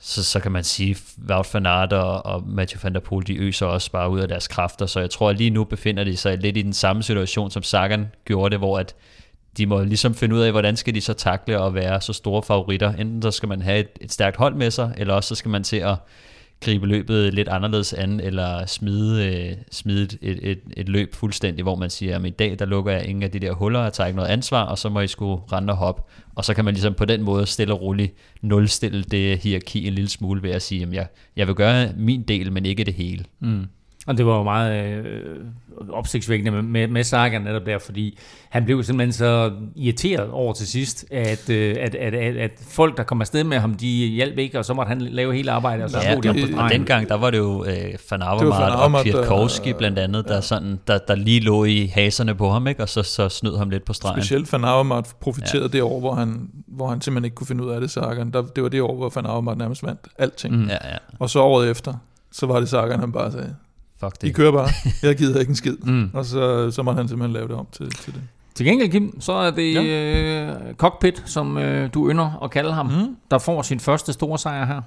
så, så kan man sige, Wout van Aert og, og Mathieu van der Poel, de øser også bare ud af deres kræfter, så jeg tror, at lige nu befinder de sig lidt i den samme situation, som Sagan gjorde det, hvor at de må ligesom finde ud af, hvordan skal de så takle at være så store favoritter. Enten så skal man have et, et stærkt hold med sig, eller også så skal man til at gribe løbet lidt anderledes an, eller smide, øh, smide et, et, et, et løb fuldstændig, hvor man siger, at i dag der lukker jeg ingen af de der huller, jeg tager ikke noget ansvar, og så må I skulle rende og hoppe. Og så kan man ligesom på den måde stille og roligt nulstille det hierarki en lille smule ved at sige, at jeg, jeg vil gøre min del, men ikke det hele.
Mm. Og det var jo meget øh, opsigtsvækkende med, med, med Sagan netop der, fordi han blev simpelthen så irriteret over til sidst, at, øh, at, at, at, at folk, der kom afsted med ham, de hjalp ikke, og så måtte han lave hele arbejdet, og så
Ja,
slog de ham på
og
stregen.
dengang, der var det jo øh, Van Avermaet og Kwiatkowski blandt andet, der, sådan, der, der lige lå i haserne på ham, ikke? og så, så snød ham lidt på stregen.
Specielt Van Avermaet profiterede ja. det år, hvor han, hvor han simpelthen ikke kunne finde ud af det, Sagan. Der, det var det år, hvor Van Avermaet nærmest vandt alting. Mm.
Ja, ja.
Og så året efter, så var det Sagan, han bare sagde,
Fuck
I
det.
kører bare, jeg gider ikke en skid.
Mm.
Og så, så måtte han simpelthen lave det om til, til det.
Til gengæld, Kim, så er det øh, Cockpit, som øh, du ynder at kalde ham,
Mm.
der får sin første store sejr her.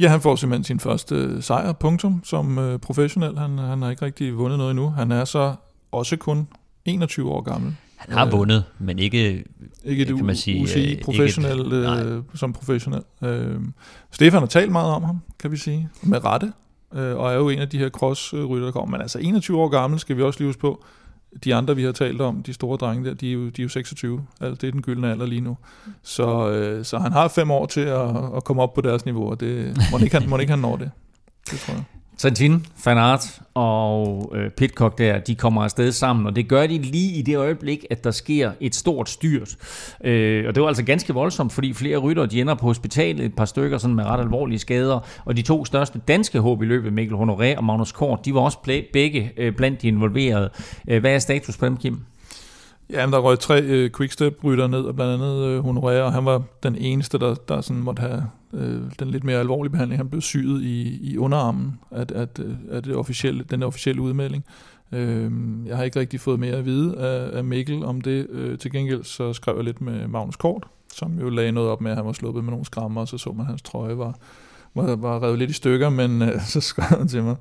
Ja, han får simpelthen sin første sejr, punktum, som øh, professionel. Han, han har ikke rigtig vundet noget endnu. Han er så også kun 21 år gammel.
Han har vundet, men ikke...
Ikke et
kan man sige, øh,
UCI
ikke
professionel,
et- nej.
øh, som professionel. Øh, Stefan har talt meget om ham, kan vi sige, med rette, øh, og er jo en af de her crossrytter, der kommer. Men altså 21 år gammel, skal vi også lige huske på. De andre, vi har talt om, de store drenge der, de er jo, de er jo 26. Altså, det er den gyldne alder lige nu. Så, øh, så han har fem år til at, at komme op på deres niveau, og det må ikke han, må ikke han når det. Det tror jeg.
Santin, Fanart og øh, Pitcock der, de kommer afsted sammen, og det gør de lige i det øjeblik, at der sker et stort styrt. Øh, og det var altså ganske voldsomt, fordi flere rytter, de ender på hospitalet, et par stykker sådan med ret alvorlige skader, og de to største danske håb i løbet, Mikkel Honoré og Magnus Kort, de var også begge øh, blandt de involverede. Øh, hvad er status på dem, Kim?
Ja, men der røg tre øh, quickstep-rytter ned, og blandt andet øh, Honoré, og han var den eneste, der, der sådan måtte have øh, den lidt mere alvorlige behandling. Han blev syet i, i underarmen af, at, af det officielle, den officielle udmelding. Øh, jeg har ikke rigtig fået mere at vide af, af Mikkel om det. Øh, til gengæld så skrev jeg lidt med Magnus Kort, som jo lagde noget op med, at han var sluppet med nogle skrammer, og så så man, at hans trøje var, var, var revet lidt i stykker, men øh, *laughs* så skrev han til mig,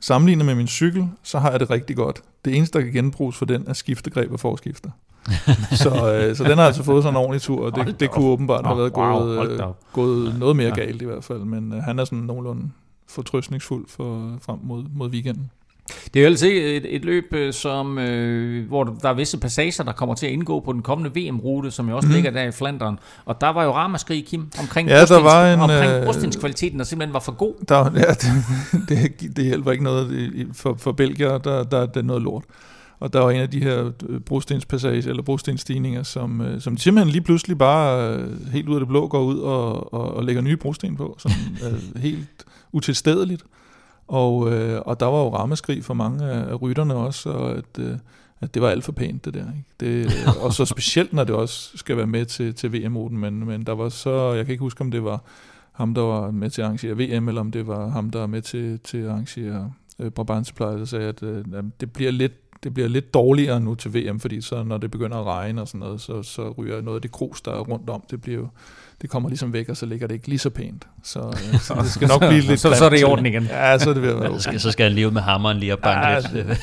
sammenlignet med min cykel, så har jeg det rigtig godt. Det eneste, der kan genbruges for den, er skiftegreb og forskifter. *laughs* så, øh, så den har altså fået sådan en ordentlig tur, og det, det kunne åbenbart have været wow, gået, øh, gået noget mere galt i hvert fald, men øh, han er sådan nogenlunde fortrøstningsfuld for, frem mod, mod weekenden.
Det er jo altid et, et løb, øh, som, øh, hvor der er visse passager, der kommer til at indgå på den kommende VM-rute, som jo også mm. ligger der i Flandern. Og der var jo ramaskrig, Kim, omkring,
ja, der var en,
omkring øh, brustinskvaliteten, der simpelthen var for god.
Der, ja, *laughs* det, det, det hjælper ikke noget for, for Belgier, der, der, der er noget lort. Og der var en af de her øh, brostenspassager, eller brostenstigninger, som, som simpelthen lige pludselig bare helt ud af det blå går ud og, og, og lægger nye brosten på, som er *laughs* helt utilstedeligt. Og, øh, og der var jo rammeskrig for mange af, rytterne også, og at, øh, at det var alt for pænt det der. Ikke? Det, og så *laughs* specielt, når det også skal være med til, til VM-ruten, men, men der var så, jeg kan ikke huske, om det var ham, der var med til at arrangere VM, eller om det var ham, der var med til, til at arrangere øh, Brabantspleje, der sagde, at øh, det bliver lidt det bliver lidt dårligere nu til VM, fordi så når det begynder at regne og sådan noget, så, så ryger noget af det grus, der er rundt om, det bliver jo, det kommer ligesom væk, og så ligger det ikke lige så pænt. Så, *laughs* øh, så det skal nok blive lidt
så, så er det i orden igen.
Ja, så er det ved at være
okay. så, skal, så skal han leve med hammeren lige og banke ja, lidt.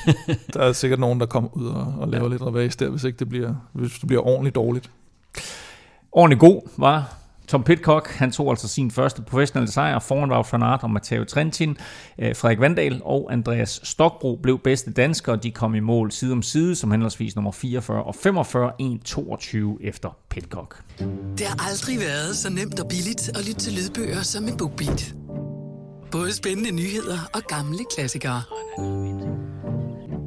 der er sikkert nogen, der kommer ud og, og laver ja. lidt revage der, hvis ikke det bliver, hvis det bliver ordentligt dårligt.
Ordentligt god, var Tom Pitcock, han tog altså sin første professionelle sejr foran Wout van Aert og Matteo Trentin. Øh, Frederik Vandal og Andreas Stokbro blev bedste danskere. De kom i mål side om side som henholdsvis nummer 44 og 45, 1.22 efter Pitcock.
Det har aldrig været så nemt og billigt at lytte til lydbøger som med BookBeat. Både spændende nyheder og gamle klassikere.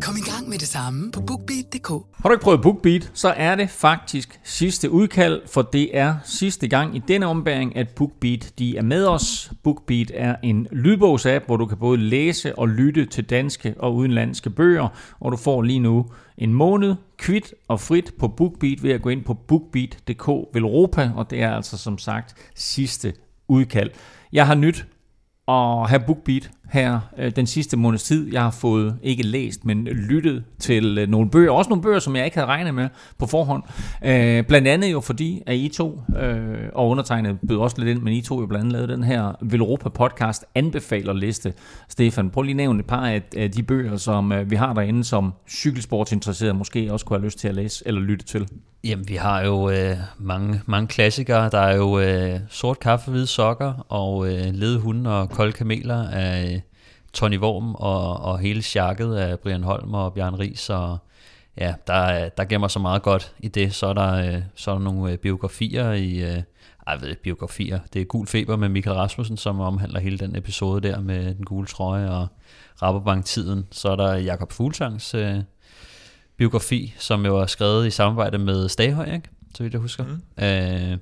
Kom i gang med det samme på BookBeat.dk.
Har du ikke prøvet BookBeat, så er det faktisk sidste udkald, for det er sidste gang i denne ombæring, at BookBeat de er med os. BookBeat er en lydbogsapp, hvor du kan både læse og lytte til danske og udenlandske bøger, og du får lige nu en måned kvit og frit på BookBeat ved at gå ind på bookbeat.dk Europa, og det er altså som sagt sidste udkald. Jeg har nyt at have BookBeat her øh, den sidste måneds tid. Jeg har fået ikke læst, men lyttet til øh, nogle bøger. Også nogle bøger, som jeg ikke havde regnet med på forhånd. Øh, blandt andet jo fordi, at I to, øh, og undertegnet bød også lidt ind, men I to jo blandt andet lavede den her Velropa podcast anbefaler liste. Stefan, prøv lige at nævne et par af, af de bøger, som øh, vi har derinde, som cykelsportsinteresserede måske også kunne have lyst til at læse eller lytte til.
Jamen, vi har jo øh, mange, mange klassikere. Der er jo øh, Sort Kaffe, Hvide Sokker og øh, Lede Hunde og Kolde Kameler af øh, Tony Worm og, og hele sjakket af Brian Holm og Bjørn Ries. Og ja, der, der gemmer så meget godt i det. Så er der, øh, så er der nogle øh, biografier i... Øh, jeg ved biografier. Det er Gul Feber med Michael Rasmussen, som omhandler hele den episode der med den gule trøje og Rapperbank-tiden. Så er der Jakob Fuglsangs øh, biografi, som jo er skrevet i samarbejde med Staghøj, ikke? så vidt jeg husker. Mm. Øh,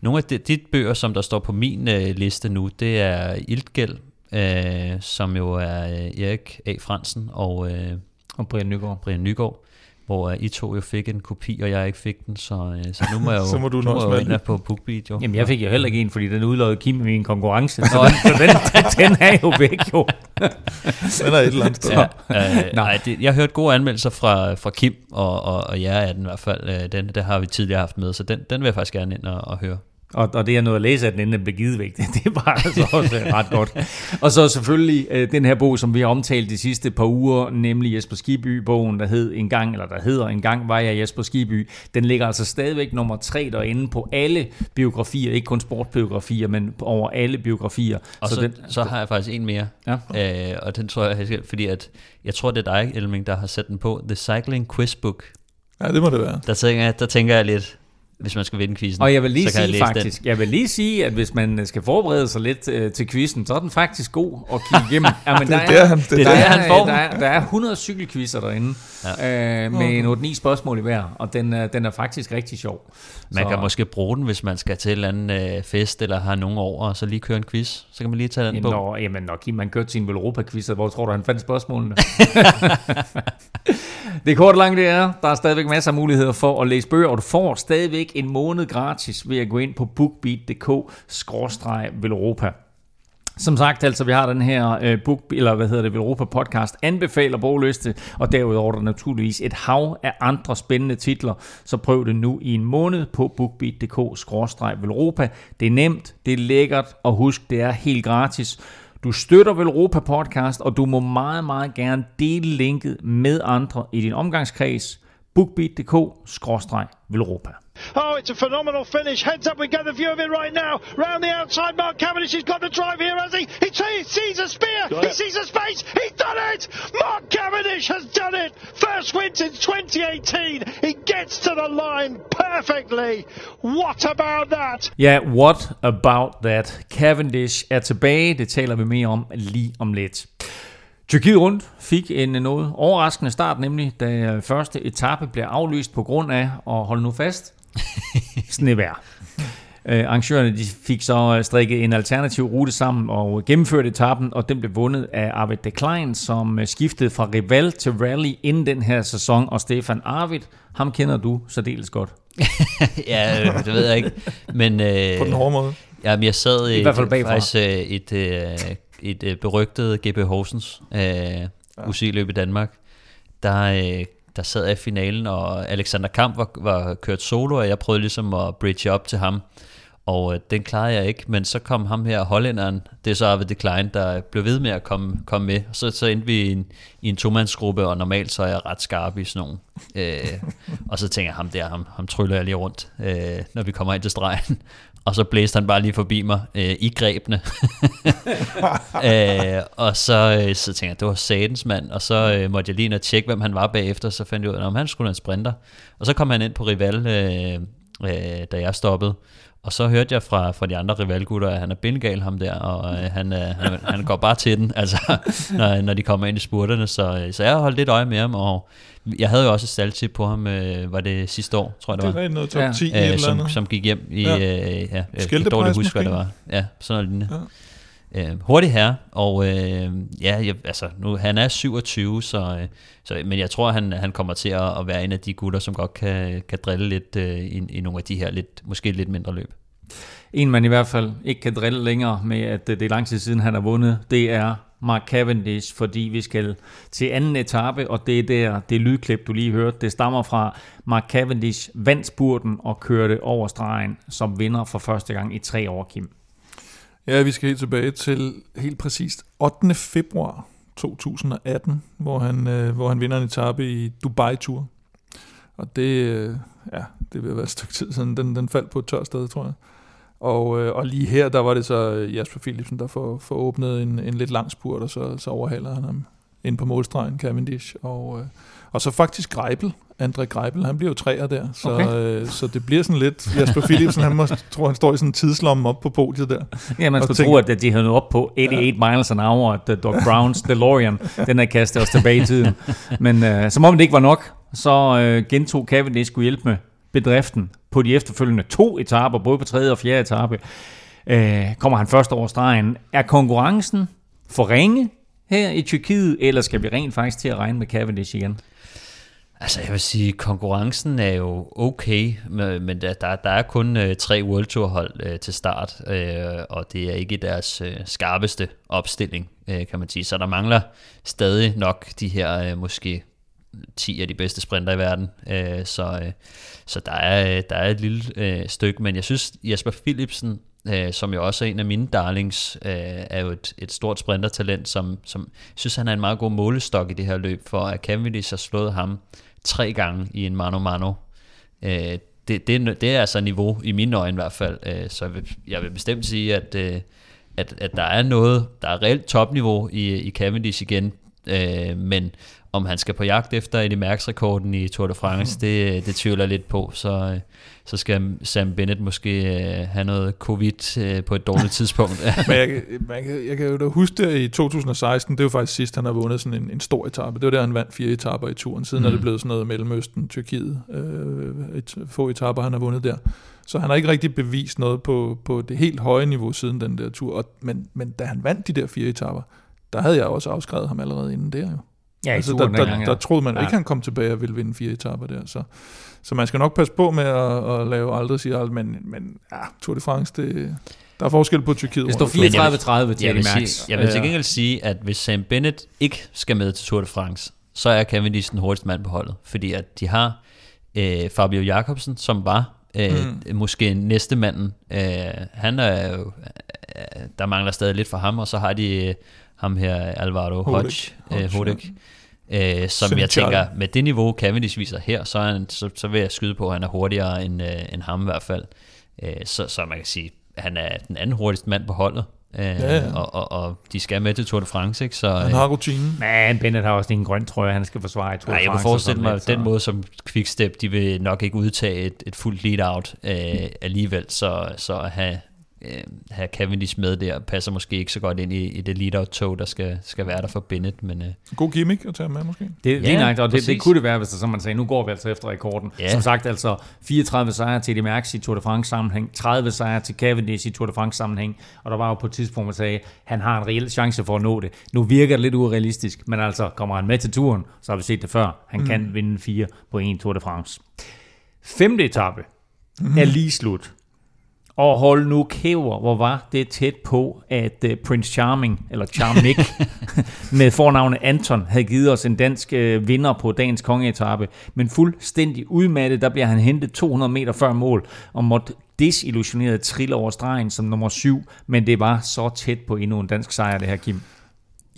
nogle af de, de bøger, som der står på min øh, liste nu, det er Iltgæld, øh, som jo er øh, Erik A. Fransen og, øh,
og Brian Nygaard.
Brian Nygaard hvor I to jo fik en kopi, og jeg ikke fik den, så, øh, så nu må jeg *laughs* jo,
så må du
nu
må jeg
jo ind på BookBeat. Jo.
Jamen jeg fik jo heller ikke en, fordi den udløjede Kim i min konkurrence, så, den, så den, *laughs* den, er jo væk jo.
den er et eller andet sted. Ja,
øh, nej, det, jeg har hørt gode anmeldelser fra, fra Kim, og, og, og jer er den i hvert fald, øh, den, der har vi tidligere haft med, så den, den vil jeg faktisk gerne ind og, og høre.
Og, og det jeg nåede at læse, at den endelig blev givet væk, *laughs* det, var altså også ret godt. Og så selvfølgelig øh, den her bog, som vi har omtalt de sidste par uger, nemlig Jesper Skiby-bogen, der hed en gang, eller der hedder en gang var jeg Jesper Skiby. Den ligger altså stadigvæk nummer tre derinde på alle biografier, ikke kun sportbiografier, men over alle biografier.
Og så, så, den, så har jeg faktisk en mere, ja. øh, og den tror jeg, jeg skal, fordi at, jeg tror, det er dig, Elming, der har sat den på, The Cycling Quiz Book.
Ja, det må det være.
Der tænker, der tænker jeg lidt, hvis man skal vinde quizzen.
Og jeg vil lige sige
jeg
faktisk, jeg vil lige sige, at hvis man skal forberede sig lidt øh, til quizzen, så er den faktisk god at kigge igennem. *laughs* Ja, men
Det er der, han- det er
der,
der,
er, der, er, der er 100 cykelquizzer derinde, ja. øh, med en 8-9 spørgsmål i hver, og den, er- den er faktisk rigtig sjov.
Man
Så-
kan måske bruge den, hvis man skal til en eller anden øh, fest, eller har nogen over, og så lige køre en quiz. Så kan man lige tage den på.
Når, jamen, når Kim man kørte sin Velropa-quiz, hvor tror du, han fandt spørgsmålene? *laughs* *laughs* det korte og lange det er, der er stadigvæk masser af muligheder for at læse bøger, og du får stadigvæk en måned gratis ved at gå ind på bookbeat.dk-velropa. Som sagt, altså, vi har den her øh, book, eller hvad hedder det, Velropa podcast, anbefaler bogliste, og derudover er der naturligvis et hav af andre spændende titler, så prøv det nu i en måned på bookbeat.dk-velropa. Det er nemt, det er lækkert, og husk, det er helt gratis. Du støtter Velropa podcast, og du må meget, meget gerne dele linket med andre i din omgangskreds. bookbeat.dk-velropa.
Oh, it's a phenomenal finish. Heads up, we get the view of it right now. Round the outside, Mark Cavendish has got the drive here, has he? He t- sees a spear. He sees a space. He's done it. Mark Cavendish has done it. First win since 2018. He gets to the line perfectly. What about that?
Ja, what about that? Cavendish er tilbage, det taler vi mere om lige om lidt. Tyrkiet rundt fik en noget overraskende start, nemlig da første etape blev aflyst på grund af, og hold nu fast, snevejr. Øh, arrangørerne de fik så strikket en alternativ rute sammen og gennemførte etappen, og den blev vundet af Arvid de Klein, som øh, skiftede fra rival til rally inden den her sæson, og Stefan Arvid, ham kender du særdeles godt. *laughs*
ja, øh, det ved jeg ikke. Men, øh,
På den hårde måde.
Jamen, jeg sad
I
i
hvert fald bagfra.
faktisk øh, et, øh, et øh, berygtet GB Horsens øh, ja. UCI-løb i Danmark. Der, øh, der sad jeg i finalen, og Alexander Kamp var, var kørt solo, og jeg prøvede ligesom at bridge op til ham. Og øh, den klarede jeg ikke, men så kom ham her, hollænderen, det er så Arvid de Klein, der blev ved med at komme, komme med. Så, så endte vi i en, i en tomandsgruppe, og normalt så er jeg ret skarp i sådan nogle. Øh, og så tænker jeg, ham der, ham, ham tryller jeg lige rundt, øh, når vi kommer ind til stregen. Og så blæste han bare lige forbi mig øh, i grebene. *laughs* øh, og så, øh, så tænkte jeg, det var satans mand. Og så øh, måtte jeg lige ind og tjekke, hvem han var bagefter. Så fandt jeg ud af, om han skulle en sprinter. Og så kom han ind på Rival, øh, øh, da jeg stoppede. Og så hørte jeg fra, fra de andre rivalgutter, at han er bindegal ham der, og øh, han, øh, han, han går bare til den, *laughs* altså, når, når de kommer ind i spurterne. Så, øh, så jeg har holdt lidt øje med ham, og jeg havde jo også et staldtip på ham, øh, var det sidste år, tror jeg det
Det
var.
er rigtig noget top
Ja.
10 i et eller
Øh, som,
andet.
som gik hjem i,
Ja.
øh, ja, jeg kan dårligt huske, hvad det var. Ja, sådan noget lignende. Ja. Øh, hurtig her, og øh, ja, jeg, altså, nu, han er 27, så, øh, så, men jeg tror, han, han kommer til at, at være en af de gutter, som godt kan, kan drille lidt øh, i, i nogle af de her lidt, måske lidt mindre løb.
En man i hvert fald ikke kan drille længere med, at øh, det er lang tid siden, han har vundet, det er Mark Cavendish, fordi vi skal til anden etape, og det er der, det lydklip, du lige hørte, det stammer fra Mark Cavendish vandt spurten og kørte over stregen som vinder for første gang i tre år, Kim.
Ja, vi skal helt tilbage til helt præcist 8. februar 2018, hvor han, øh, hvor han vinder en etape i Dubai-tur. Og det, øh, ja, det vil være et stykke tid siden. Den, den faldt på et tørt sted, tror jeg. Og, øh, og lige her, der var det så Jasper Philipsen, der får, får åbnet en, en lidt lang spurt, og så, så overhaler han ham ind på målstregen, Cavendish. Og, øh, og så faktisk Greibel, André Greibel, han bliver jo træer der. Så,
Okay.
øh, så det bliver sådan lidt, Jasper Philipsen, han må, tror, han står i sådan en tidslomme op på podiet der.
Ja, man skulle
tænk-
tro, at de havde nået op på 88 ja. miles an hour, at uh, Doc Browns DeLorean, den er kastet os tilbage i tiden. Men uh, som om det ikke var nok, så uh, gentog Cavendish skulle hjælpe med bedriften på de efterfølgende to etaper, både på tredje og fjerde etape. Uh, kommer han først over stregen. Er konkurrencen for ringe her i Tyrkiet, eller skal vi rent faktisk til at regne med Cavendish igen?
Altså jeg vil sige, konkurrencen er jo okay, men der, der, der er kun øh, tre World Tour hold øh, til start, øh, og det er ikke deres øh, skarpeste opstilling, øh, kan man sige. Så der mangler stadig nok de her øh, måske 10 af de bedste sprinter i verden. Øh, så øh, så der, er, øh, der er et lille øh, stykke, men jeg synes Jesper Philipsen, øh, som jo også er en af mine darlings, øh, er jo et, et stort sprintertalent, som, som synes, han er en meget god målestok i det her løb, for at Cavendish har slået ham tre gange i en mano-mano. Øh, det, det, det er altså niveau, i mine øjne i hvert fald, øh, så jeg vil, jeg vil bestemt sige, at, øh, at, at der er noget, der er reelt topniveau i, i Cavendish igen, Øh, men om han skal på jagt efter Eddie Merckx rekorden i Tour de France, mm. *laughs* det, det tvivler jeg lidt på. Så, øh, så skal Sam Bennett måske øh, have noget covid øh, på et dårligt *laughs* tidspunkt.
Men jeg, man kan, jeg kan jo da huske det i 2016, det var faktisk sidst, han har vundet sådan en, en stor etape. Det var der, han vandt fire etaper i turen. Siden mm. er det blevet sådan noget Mellemøsten, Tyrkiet. Øh, et, få etaper, han har vundet der. Så han har ikke rigtig bevist noget på, på det helt høje niveau siden den der tur. Og, men, men da han vandt de der fire etaper, der havde jeg også afskrevet ham allerede inden der jo.
Ja,
altså, der, der, der, der troede man ja. ikke, han kom tilbage og ville vinde fire etaper der. Så, så man skal nok passe på med at, at lave aldrig sige alt, men, men ja, Tour de France, det, der er forskel på Tyrkiet.
Det står 34-30 til
jeg sige, jeg vil til gengæld sige, at hvis Sam Bennett ikke skal med til Tour de France, så er Cavendish den hurtigste mand på holdet. Fordi at de har øh, Fabio Jacobsen, som var øh, mm. måske næste manden. Øh, han er jo, øh, der mangler stadig lidt for ham, og så har de øh, ham her, Alvaro Hodge, Hodge, Hodge øh, som Saint jeg tænker, med det niveau Cavendish viser her, så, er han, så, så vil jeg skyde på, at han er hurtigere end, øh, end ham i hvert fald. Øh, så, så man kan sige, han er den anden hurtigste mand på holdet. Øh, ja, ja. Og, og, og de skal med til Tour de France, ikke? Så,
han har rutinen.
Men Bennett har også en grøn trøje, han skal forsvare i Tour
de
France.
jeg kan forestille mig, at den måde som Quickstep, de vil nok ikke udtage et, et fuldt lead-out øh, alligevel, så, så at have øh, have Cavendish med der, passer måske ikke så godt ind i, i det lead-out-tog, der skal, skal være der for Bennett. Men, øh,
God gimmick at tage med måske.
Det, ja, nok, og det, det, kunne det være, hvis der, som man sagde, nu går vi altså efter rekorden. Ja. Som sagt, altså 34 sejre til de Merckx i Tour de France sammenhæng, 30 sejre til Cavendish i Tour de France sammenhæng, og der var jo på et tidspunkt, man sagde, han har en reel chance for at nå det. Nu virker det lidt urealistisk, men altså kommer han med til turen, så har vi set det før. Han mm. kan vinde fire på en Tour de France. Femte etape mm. er lige slut. Og hold nu kæver, hvor var det tæt på, at uh, Prince Charming, eller Charmik, *laughs* med fornavnet Anton, havde givet os en dansk uh, vinder på dagens kongeetappe. Men fuldstændig udmattet, der bliver han hentet 200 meter før mål, og måtte desillusioneret trille over stregen som nummer syv. Men det var så tæt på endnu en dansk sejr, det her, Kim.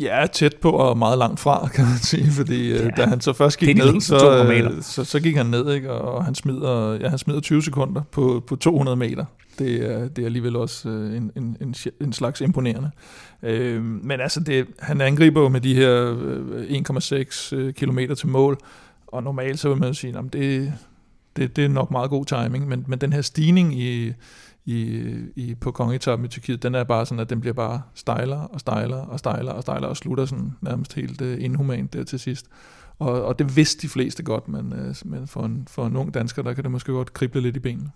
Ja, tæt på og meget langt fra, kan man sige, fordi ja, da han så først gik ned, så, så, så gik han ned, ikke? og han smider, ja, han smider 20 sekunder på, på 200 meter det er, det er alligevel også øh, en, en, en, en slags imponerende. Øh, men altså, det, han angriber jo med de her 1,6 øh, km til mål, og normalt så vil man jo sige, at det, det, det er nok meget god timing, men, men den her stigning i, i, i, på kongetappen i Tyrkiet, den er bare sådan, at den bliver bare stejlere og stejlere og stejlere og stejlere og slutter sådan nærmest helt uh, inhumant der til sidst. Og, og det vidste de fleste godt, men, øh, men for, en, for en ung dansker, der kan det måske godt krible lidt i benene.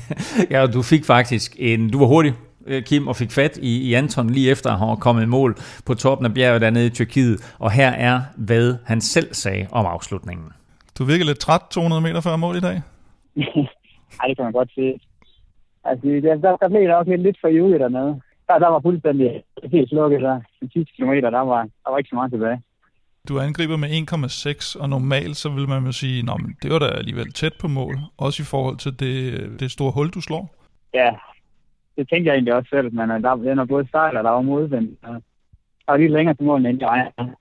*laughs*
ja, og du fik faktisk en, du var hurtig, øh, Kim, og fik fat i, i Anton lige efter at have kommet i mål på toppen af bjerget dernede i Tyrkiet. Og her er, hvad han selv sagde om afslutningen.
Du virker lidt træt 200 meter før mål i dag. *laughs*
Nej, det kan man godt sige. Altså, der, der, der blev nok lidt for julet dernede. Der, der var fuldstændig helt slukket der. De sidste kilometer, der var, der var ikke så meget tilbage.
Du angriber med 1,6, og normalt så vil man jo sige, at det var da alligevel tæt på mål, også i forhold til det, det store hul, du slår.
Ja, det tænkte jeg egentlig også selv, men øh, der, den er både stejl og der var modvind. Der var lige længere til mål, end jeg regnede.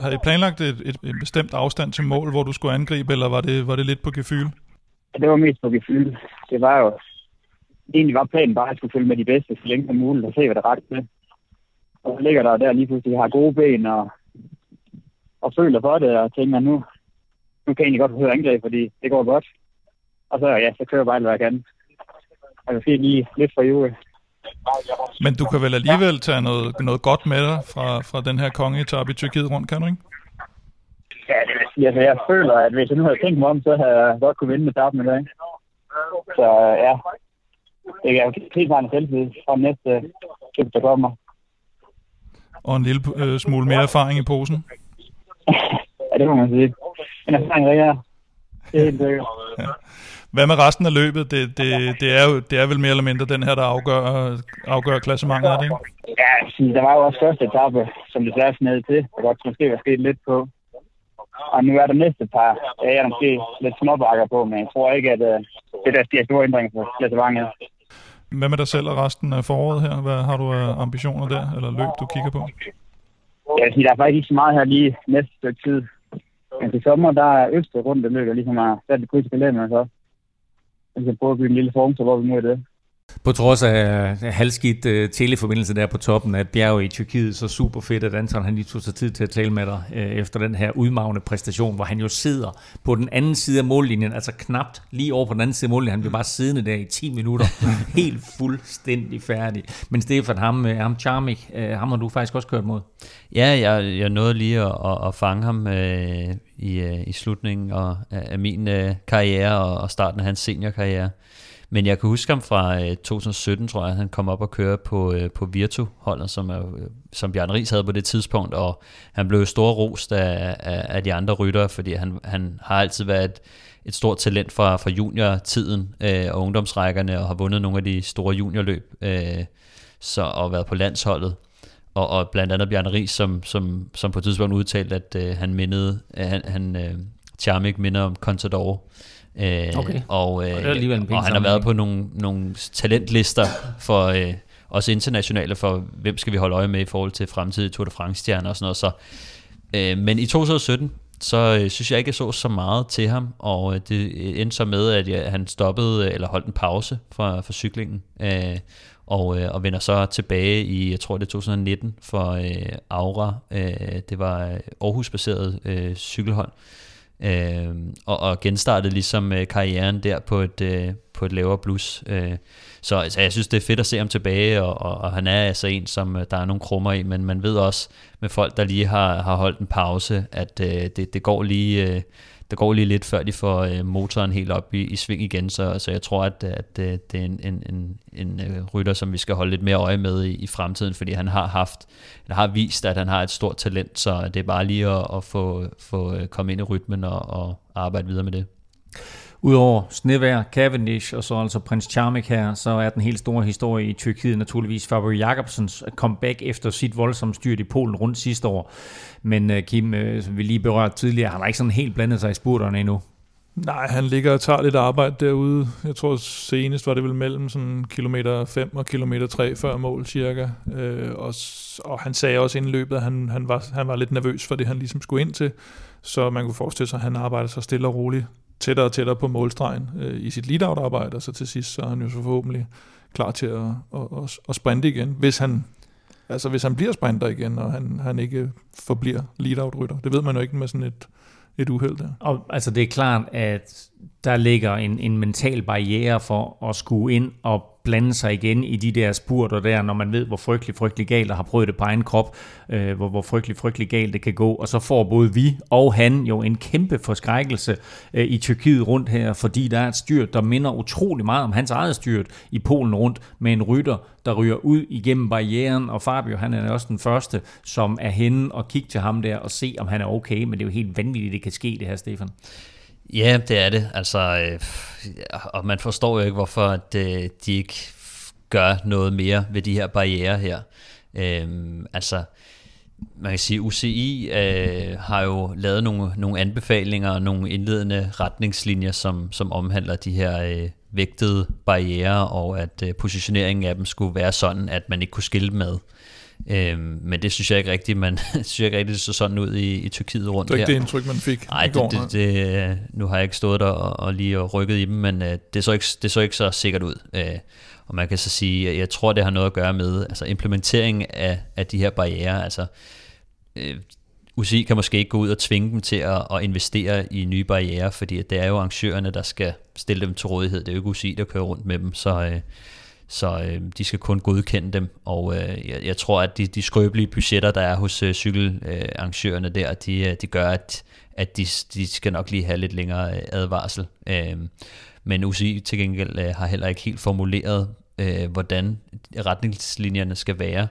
Havde I planlagt et, et, et bestemt afstand til mål, hvor du skulle angribe, eller var det, var det lidt på gefyl?
Ja, det var mest på gefyl. Det var jo... Egentlig var planen bare, at jeg skulle følge med de bedste så længe som muligt og se, hvad der ret med. Og så ligger der der lige pludselig, har gode ben og og føler for det, og tænker, nu, nu kan jeg egentlig godt høre angreb, fordi det går godt. Og så, ja, så kører jeg bare alt, hvad jeg kan. Og fik lige lidt fra jule.
Men du kan vel alligevel tage noget, noget godt med dig fra, fra den her kongeetappe i Tyrkiet rundt, kan du ikke?
Ja, det vil sige, altså jeg føler, at hvis jeg nu havde tænkt mig om, så havde jeg godt kunne vinde med etappen i dag. Så ja, det er jo en selvtid fra næste klip, der kommer.
Og en lille øh, smule mere erfaring i posen?
ja, det må man sige. En erfaring rigere. Det er helt sikkert. Ja.
Hvad med resten af løbet? Det, det, det, er jo det er vel mere eller mindre den her, der afgør, afgør klassementet, er det ikke?
Ja, der var jo også første etape, som det svært ned til. Der godt måske var sket lidt på. Og nu er der næste par. Ja, jeg er måske lidt småbakker på, men jeg tror ikke, at uh, det der stiger store ændringer for klassementet.
Hvad med dig selv og resten af foråret her? Hvad har du af ambitioner der, eller løb, du kigger på?
Jeg vil altså, der er faktisk ikke så meget her lige næste stykke tid. Men til sommer, der er Østrig rundt, det løber ligesom har sat et kryds i kalenderen så. Altså, Jeg skal prøve at bygge en lille form, så hvor vi mod det.
På trods af halvskidt uh, teleforbindelse der på toppen af bjerget i Tyrkiet, så super fedt, at Anton han lige tog sig tid til at tale med dig uh, efter den her udmagende præstation, hvor han jo sidder på den anden side af mållinjen, altså knapt lige over på den anden side af mållinjen. Han bliver bare siddende der i 10 minutter, *laughs* helt fuldstændig færdig. Men Stefan, ham, uh, ham Charmik, uh, ham har du faktisk også kørt mod.
Ja, jeg, jeg nåede lige at, at, at fange ham uh, i, uh, i slutningen af, af min uh, karriere og, og starten af hans seniorkarriere. Men jeg kan huske ham fra øh, 2017, tror jeg, han kom op og køre på, øh, på Virtu-holdet, som, er, øh, som Bjørn Ries havde på det tidspunkt, og han blev stor rost af, af, af de andre ryttere, fordi han, han har altid været et, et stort talent fra, fra juniortiden øh, og ungdomsrækkerne, og har vundet nogle af de store juniorløb, øh, så, og været på landsholdet. Og, og blandt andet Bjørn Ries, som, som, som på et tidspunkt udtalte, at øh, han mindede, at han, han øh, Charmik minder om Contador.
Øh, okay.
Og, øh, og, og han har været på nogle, nogle talentlister for øh, også internationale for, hvem skal vi holde øje med i forhold til fremtidige Tour de France-stjerner og sådan noget. Så, øh, men i 2017, så øh, synes jeg ikke, jeg så så meget til ham, og øh, det endte så med, at jeg, han stoppede eller holdt en pause fra, fra cyklingen, øh, og, øh, og vender så tilbage i, jeg tror det er 2019, for øh, Aura. Øh, det var Aarhus-baseret øh, cykelhold, øh, og, og genstartede ligesom øh, karrieren der på et, øh, på et lavere blus. Øh, så altså, jeg synes, det er fedt at se ham tilbage, og, og, og han er altså en, som øh, der er nogle krummer i, men man ved også med folk, der lige har, har holdt en pause, at øh, det, det går lige... Øh, der går lige lidt før de får øh, motoren helt op i, i sving igen, så, så jeg tror, at, at øh, det er en, en, en, en øh, rytter, som vi skal holde lidt mere øje med i, i fremtiden, fordi han har haft, han har vist, at han har et stort talent, så det er bare lige at, at få, få øh, komme ind i rytmen og, og arbejde videre med det.
Udover Snevær, Cavendish og så altså prins Charmik her, så er den helt store historie i Tyrkiet naturligvis Fabio Jakobsens comeback efter sit voldsomme styrt i Polen rundt sidste år. Men uh, Kim, uh, som vi lige berørte tidligere, han har ikke sådan helt blandet sig i spurterne endnu.
Nej, han ligger og tager lidt arbejde derude. Jeg tror senest var det vel mellem sådan kilometer 5 og kilometer 3 før mål cirka. Øh, og, og han sagde også inden løbet, at han, han, var, han var lidt nervøs for det, han ligesom skulle ind til. Så man kunne forestille sig, at han arbejder så stille og roligt tættere og tættere på målstregen øh, i sit lead-out-arbejde, og så til sidst så er han jo så forhåbentlig klar til at, at, at, at sprinte igen, hvis han, altså hvis han bliver sprinter igen, og han, han ikke forbliver lead-out-rytter. Det ved man jo ikke med sådan et, et uheld der.
Og altså det er klart, at der ligger en, en mental barriere for at skue ind og blande sig igen i de der spurter der, når man ved, hvor frygtelig, frygtelig galt, og har prøvet det på egen krop, øh, hvor, hvor frygtelig, frygtelig galt det kan gå. Og så får både vi og han jo en kæmpe forskrækkelse øh, i Tyrkiet rundt her, fordi der er et styrt, der minder utrolig meget om hans eget styrt i Polen rundt, med en rytter, der ryger ud igennem barrieren, og Fabio, han er også den første, som er henne og kigge til ham der og se, om han er okay, men det er jo helt vanvittigt, det kan ske det her, Stefan.
Ja, det er det. Altså, øh, og man forstår jo ikke, hvorfor at, øh, de ikke gør noget mere ved de her barriere her. Øh, altså, man kan sige, UCI øh, har jo lavet nogle, nogle anbefalinger og nogle indledende retningslinjer, som, som omhandler de her øh, vægtede barriere, og at øh, positioneringen af dem skulle være sådan, at man ikke kunne skille med. Øhm, men det synes jeg ikke rigtigt, man *laughs* synes jeg ikke rigtigt, det så sådan ud i, i Tyrkiet rundt
Det er
ikke
det indtryk, man fik
Nej,
i går.
Det, det, det, nu har jeg ikke stået der og, og lige og rykket i dem, men øh, det, så ikke, det så ikke så sikkert ud. Øh, og man kan så sige, jeg tror, det har noget at gøre med altså implementering af, af de her barriere. Altså, øh, UCI kan måske ikke gå ud og tvinge dem til at, at investere i nye barriere, fordi det er jo arrangørerne, der skal stille dem til rådighed. Det er jo ikke UCI, der kører rundt med dem, så... Øh, så øh, de skal kun godkende dem, og øh, jeg, jeg tror, at de, de skrøbelige budgetter, der er hos øh, cykelarrangørerne øh, der, de, øh, de gør, at, at de, de skal nok lige have lidt længere øh, advarsel. Øh, men UCI til gengæld øh, har heller ikke helt formuleret, øh, hvordan retningslinjerne skal være.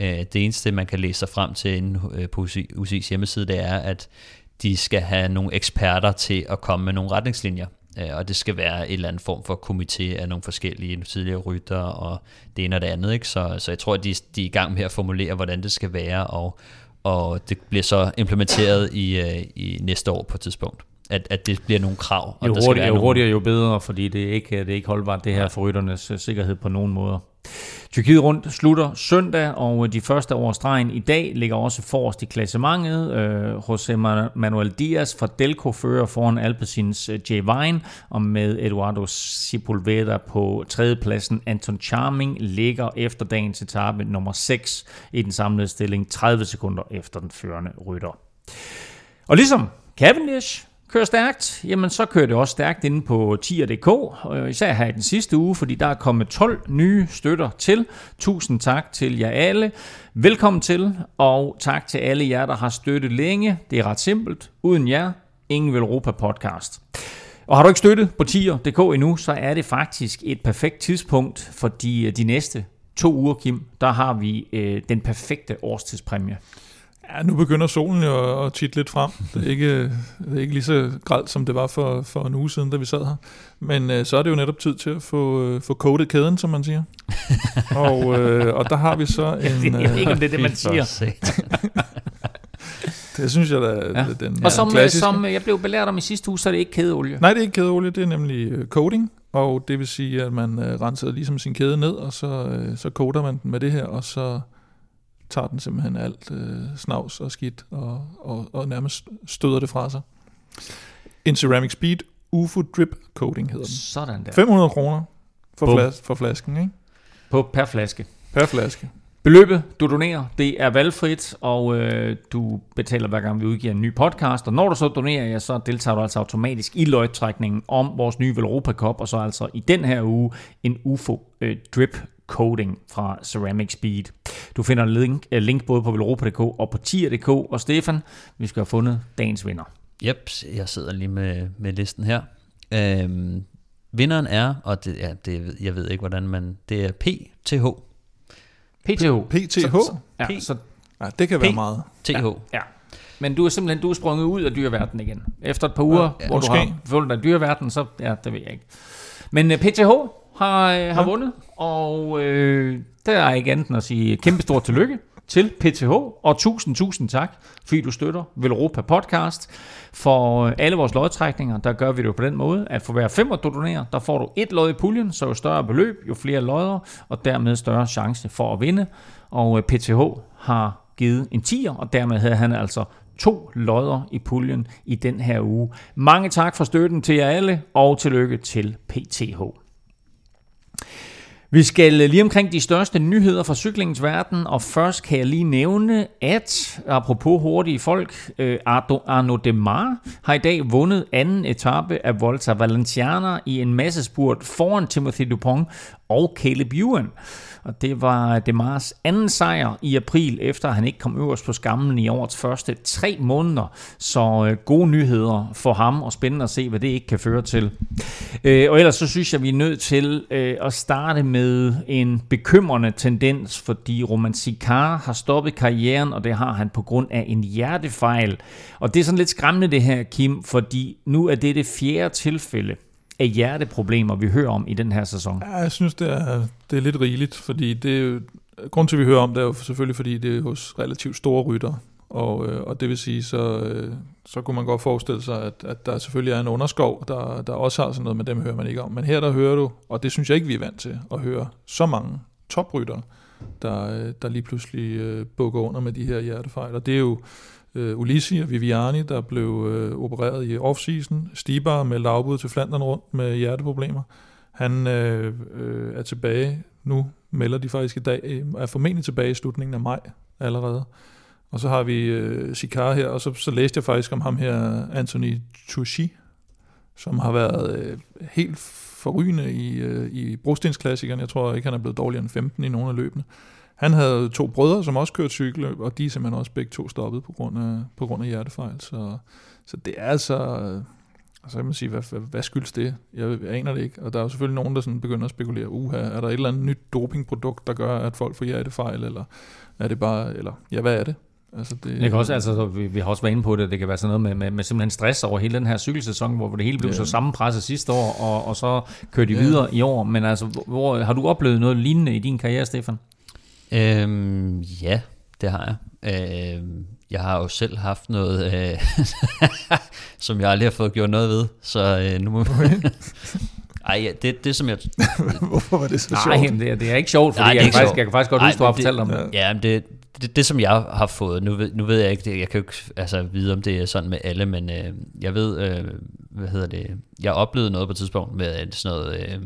Øh, det eneste, man kan læse sig frem til inde øh, på UCI, UCI's hjemmeside, det er, at de skal have nogle eksperter til at komme med nogle retningslinjer. Øh, og det skal være en eller anden form for komité af nogle forskellige tidligere rytter og det ene og det andet. Ikke? Så, så jeg tror, at de, de er i gang med at formulere, hvordan det skal være, og, og det bliver så implementeret i, øh, i næste år på et tidspunkt at, at det bliver nogle krav.
Og jo, der hurtigere, jo nogle... hurtigere, jo bedre, fordi det er ikke, det er ikke holdbart, det her for rytternes øh, sikkerhed på nogen måder. Tyrkiet rundt slutter søndag, og de første over stregen i dag ligger også forrest i klassementet. Øh, José Manuel Diaz fra Delco fører foran Alpecins J. Jay Vine, og med Eduardo Sepulveda på tredjepladsen. Anton Charming ligger efter dagens etape nummer 6 i den samlede stilling, 30 sekunder efter den førende rytter. Og ligesom Cavendish kører stærkt, jamen så kører det også stærkt inde på tier.dk, øh, især her i den sidste uge, fordi der er kommet 12 nye støtter til. Tusind tak til jer alle. Velkommen til, og tak til alle jer, der har støttet længe. Det er ret simpelt. Uden jer, ingen Europa podcast. Og har du ikke støttet på tier.dk endnu, så er det faktisk et perfekt tidspunkt, fordi øh, de næste to uger, Kim, der har vi øh, den perfekte årstidspræmie.
Ja, nu begynder solen jo at titte lidt frem. Det er ikke, det er ikke lige så gralt, som det var for, for en uge siden, da vi sad her. Men øh, så er det jo netop tid til at få, øh, få kodet kæden, som man siger. *laughs* og, øh, og der har vi så en...
Jeg ved ikke, om det er det, man siger. *laughs*
det synes jeg, da ja. den
Og som, klassiske. som jeg blev belært om i sidste uge, så er det ikke kædeolie.
Nej, det er ikke kædeolie, det er nemlig øh, coating. Og det vil sige, at man øh, renser ligesom sin kæde ned, og så, øh, så koder man den med det her, og så tager den simpelthen alt øh, snavs og skidt og, og, og nærmest støder det fra sig. En Ceramic Speed UFO Drip Coating hedder den.
Sådan der.
500 kroner for, flas, for flasken, ikke?
På per flaske.
Per flaske.
Beløbet, du donerer, det er valgfrit, og øh, du betaler hver gang vi udgiver en ny podcast. Og når du så donerer, ja, så deltager du altså automatisk i løgtrækningen om vores nye Velropa Cup, og så altså i den her uge en UFO øh, Drip Coating fra Ceramic Speed. Du finder link, link både på velropa.dk og på tier.dk. Og Stefan, vi skal have fundet dagens vinder.
Yep, jeg sidder lige med, med listen her. Øhm, vinderen er, og det, ja, det, jeg ved ikke, hvordan man... Det er PTH.
PTH.
PTH? Så,
ja, så,
ja, det kan være meget.
TH.
Ja, ja. Men du er simpelthen du er sprunget ud af dyreverdenen igen. Efter et par uger, ja, ja, hvor måske. du har fundet dig dyreverdenen, så ja, det ved jeg ikke. Men uh, øh, PTH har, uh, har ja. vundet, og øh, der er ikke andet end at sige kæmpe stort tillykke til PTH, og tusind, tusind tak, fordi du støtter Velropa Podcast. For alle vores lodtrækninger, der gør vi det på den måde, at for hver femmer du donerer, der får du et lod i puljen, så jo større beløb, jo flere lodder, og dermed større chance for at vinde. Og PTH har givet en 10'er, og dermed havde han altså to lodder i puljen i den her uge. Mange tak for støtten til jer alle, og tillykke til PTH. Vi skal lige omkring de største nyheder fra cyklingens verden, og først kan jeg lige nævne, at apropos hurtige folk, øh, Arno Demar har i dag vundet anden etape af Volta Valenciana i en massespurt foran Timothy Dupont og Caleb Ewan. Og det var Demars anden sejr i april, efter han ikke kom øverst på skammen i årets første tre måneder. Så øh, gode nyheder for ham, og spændende at se, hvad det ikke kan føre til. Øh, og ellers så synes jeg, vi er nødt til øh, at starte med en bekymrende tendens, fordi Roman Sikar har stoppet karrieren, og det har han på grund af en hjertefejl. Og det er sådan lidt skræmmende det her, Kim, fordi nu er det det fjerde tilfælde, af hjerteproblemer, vi hører om i den her sæson?
Ja, jeg synes, det er, det er lidt rigeligt, fordi det grund til, at vi hører om det, er jo selvfølgelig, fordi det er hos relativt store rytter, og, øh, og det vil sige, så, øh, så kunne man godt forestille sig, at, at der selvfølgelig er en underskov, der, der også har sådan noget, men dem hører man ikke om. Men her der hører du, og det synes jeg ikke, vi er vant til, at høre så mange toprytter, der, øh, der lige pludselig øh, bukker under med de her hjertefejl. Og det er jo øh, Ulissi og Viviani, der blev øh, opereret i offseason. Stibar med lavbud til Flandern rundt med hjerteproblemer. Han øh, øh, er tilbage nu, melder de faktisk i dag, øh, er formentlig tilbage i slutningen af maj allerede. Og så har vi øh, Sikar her, og så, så læste jeg faktisk om ham her, Anthony Tucci, som har været øh, helt forrygende i, øh, i brostensklassikeren. Jeg tror ikke, han er blevet dårligere end 15 i nogle af løbene. Han havde to brødre, som også kørte cykelløb, og de er simpelthen også begge to stoppet på grund af, på grund af hjertefejl. Så, så det er altså... Altså kan man sige, hvad, hvad, hvad skyldes det? Jeg, jeg aner det ikke. Og der er jo selvfølgelig nogen, der sådan begynder at spekulere, uha, er der et eller andet nyt dopingprodukt, der gør, at folk får hjertefejl, eller er det bare, eller ja, hvad er det?
Altså det, det kan også, altså, vi, vi har også været inde på det, det kan være sådan noget med, med, med simpelthen stress over hele den her cykelsæson, hvor det hele blev ja. så sammenpresset sidste år, og, og så kører de ja. videre i år. Men altså, hvor, har du oplevet noget lignende i din karriere, Stefan?
Øhm, ja, det har jeg. Øhm, jeg har jo selv haft noget, øh, *laughs* som jeg aldrig har fået gjort noget ved, så øh, nu må *laughs* Ej, ja, det, det som jeg... *laughs*
Hvorfor var det så
Nej,
sjovt?
men det, er- det er ikke sjovt, fordi
Nej,
jeg,
ikke
kan faktisk,
sjovt.
jeg kan faktisk godt
Ej,
huske, du har
det-
fortalt om det.
Ja, men det, det, det, som jeg har fået, nu ved, nu ved jeg ikke, det, jeg kan jo ikke altså, vide, om det er sådan med alle, men øh, jeg ved, øh, hvad hedder det, jeg oplevede noget på et tidspunkt med at sådan noget, øh,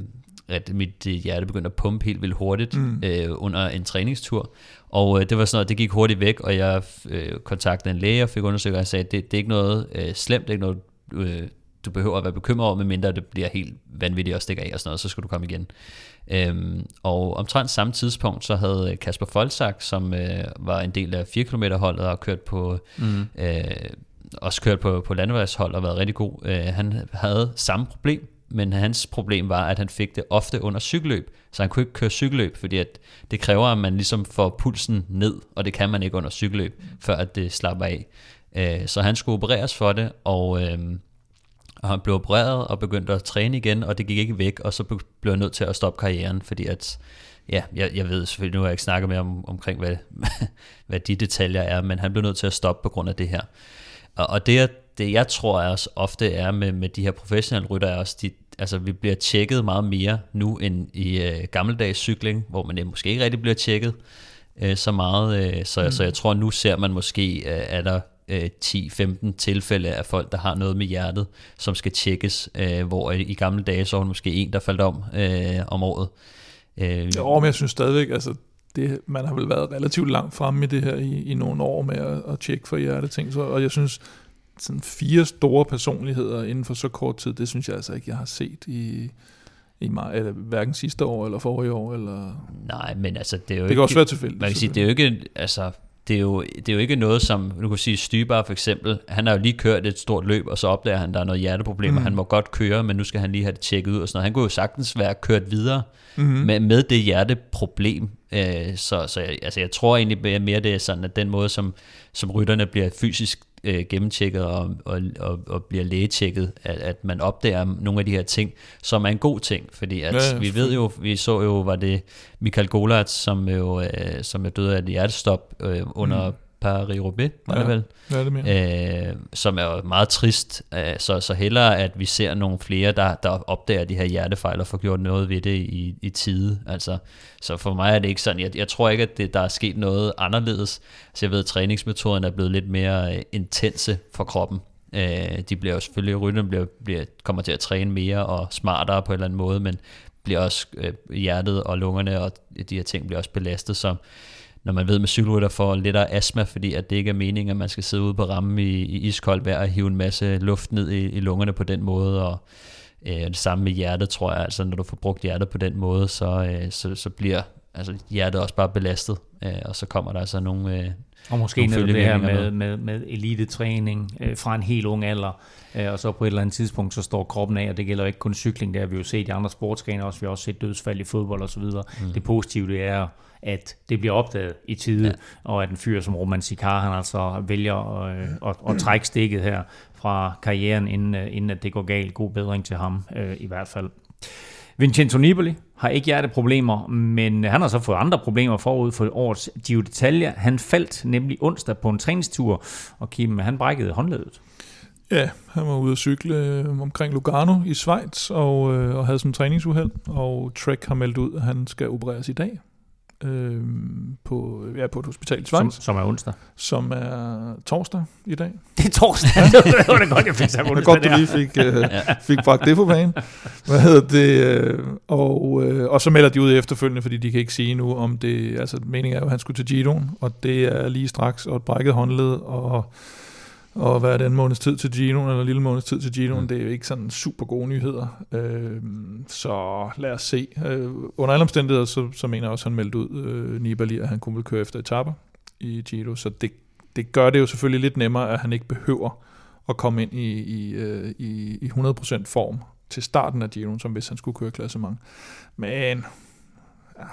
at mit øh, hjerte begyndte at pumpe helt vildt hurtigt mm. øh, under en træningstur, og øh, det var sådan noget, det gik hurtigt væk, og jeg øh, kontaktede en læge og fik undersøgt, og jeg sagde, det, det er ikke noget øh, slemt, det er ikke noget, øh, du behøver at være bekymret over, medmindre det bliver helt vanvittigt og stikker af og sådan noget, så skal du komme igen. Øhm, og omtrent samme tidspunkt, så havde Kasper Folsak, som øh, var en del af 4 km holdet og kørt på, mm. øh, også kørt på, på landevejshold og været rigtig god, øh, han havde samme problem, men hans problem var, at han fik det ofte under cykelløb, så han kunne ikke køre cykelløb, fordi at det kræver, at man ligesom får pulsen ned, og det kan man ikke under cykelløb, før at det slapper af. Øh, så han skulle opereres for det, og... Øh, og han blev opereret og begyndte at træne igen, og det gik ikke væk, og så blev jeg nødt til at stoppe karrieren, fordi at, ja, jeg, jeg ved selvfølgelig, nu har jeg ikke snakket mere om, omkring, hvad, *laughs* hvad de detaljer er, men han blev nødt til at stoppe på grund af det her. Og, og det, det jeg tror er også ofte er med, med de her professionelle rytter, er også, de, altså vi bliver tjekket meget mere nu end i øh, gammeldags cykling, hvor man øh, måske ikke rigtig bliver tjekket øh, så meget, øh, så, mm. så jeg tror nu ser man måske, øh, er der øh, 10-15 tilfælde af folk, der har noget med hjertet, som skal tjekkes, øh, hvor i, gamle dage, så var måske en, der faldt om øh, om året. Øh,
Jo, men jeg synes stadigvæk, altså, det, man har vel været relativt langt fremme i det her i, i nogle år med at, at tjekke for hjerteting, så, og jeg synes, sådan fire store personligheder inden for så kort tid, det synes jeg altså ikke, jeg har set i, i mig, eller hverken sidste år eller forrige år. Eller...
Nej, men altså, det er jo
Det
ikke...
kan også være tilfældigt,
Man kan sige, det er jo ikke, altså, det er jo, det er jo ikke noget som, nu kan sige, Stybar for eksempel, han har jo lige kørt et stort løb, og så opdager han, der er noget hjerteproblemer.
Mm.
Mm. Han må godt køre, men nu skal han lige have det tjekket ud og sådan noget. Han kunne jo sagtens være kørt videre mm-hmm. med, med det hjerteproblem. Øh, så så jeg, altså, jeg tror egentlig mere, mere, det er sådan, at den måde, som, som rytterne bliver fysisk øh, gennemtjekket og, og, og, og bliver lægetjekket, at, at man opdager nogle af de her ting, som er en god ting, fordi at
Ja,
ja, vi ved jo, vi så jo, var det Michael Golat, som jo, øh, som er død af et hjertestop øh, under mm. Paris-Roubaix, var
Ja,
det vel?
ja, det mener
øh, som er jo meget trist. Øh, så, så hellere, at vi ser nogle flere, der, der opdager de her hjertefejl og får gjort noget ved det i, i tide. Altså, så for mig er det ikke sådan. Jeg, jeg tror ikke, at det, der er sket noget anderledes. Så jeg ved, at træningsmetoderne er blevet lidt mere øh, intense for kroppen. Øh, de bliver jo selvfølgelig, rytterne bliver, bliver, kommer til at træne mere og smartere på en eller anden måde, men bliver også øh, hjertet og lungerne og de her ting bliver også belastet, så når man ved med cykelrytter får lidt af astma, fordi at det ikke er meningen, at man skal sidde ude på rammen i, i iskoldt vejr og hive en masse luft ned i, i lungerne på den måde, og øh, det samme med hjertet, tror jeg, altså når du får brugt hjertet på den måde, så, øh, så, så bliver altså, hjertet også bare belastet, øh, og så kommer der altså nogle, øh,
Og måske
nogle
netop det her med, med, med elitetræning øh, fra en helt ung alder, øh, og så på et eller andet tidspunkt, så står kroppen af, og det gælder ikke kun cykling, det har vi jo set i andre sportsgrene også, vi har også set dødsfald i fodbold og så videre. Mm. Det positive det er, at det bliver opdaget i tide, ja. og at en fyr som Roman Sikar, han altså vælger at, at, at trække stikket her fra karrieren, inden, øh, inden at det går galt. God bedring til ham øh, i hvert fald. Vincenzo Nibali har ikke hjerteproblemer, men han har så fået andre problemer forud for årets Giro d'Italia. Han faldt nemlig onsdag på en træningstur, og Kim, han brækkede håndledet.
Ja, han var ude at cykle øh, omkring Lugano i Schweiz og, øh, og havde sådan en træningsuheld, og Trek har meldt ud, at han skal opereres i dag øh, på, ja, på et hospital i
Som,
Schweiz,
som er onsdag.
som er torsdag i dag. *laughs*
Det er torsdag. det var det godt, jeg fik sagt
Det er godt, du lige fik, øh, fik bragt det på banen. Hvad hedder det? Øh, og, øh, og så melder de ud efterfølgende, fordi de kan ikke sige nu, om det... Altså, meningen er jo, at han skulle til Giroen, og det er lige straks, og et brækket håndled, og, og hvad er det, en måneds tid til Giroen, eller en lille måneds tid til Giroen, mm. det er jo ikke sådan super gode nyheder. Øh, så lad os se. Øh, under alle omstændigheder, så, så mener jeg også, at han meldte ud, øh, Nibali, at han kunne køre efter etapper i Giro, så det, det gør det jo selvfølgelig lidt nemmere, at han ikke behøver at komme ind i, i, øh, i, i 100% form til starten af Giroen, som hvis han skulle køre klassement. Men ja,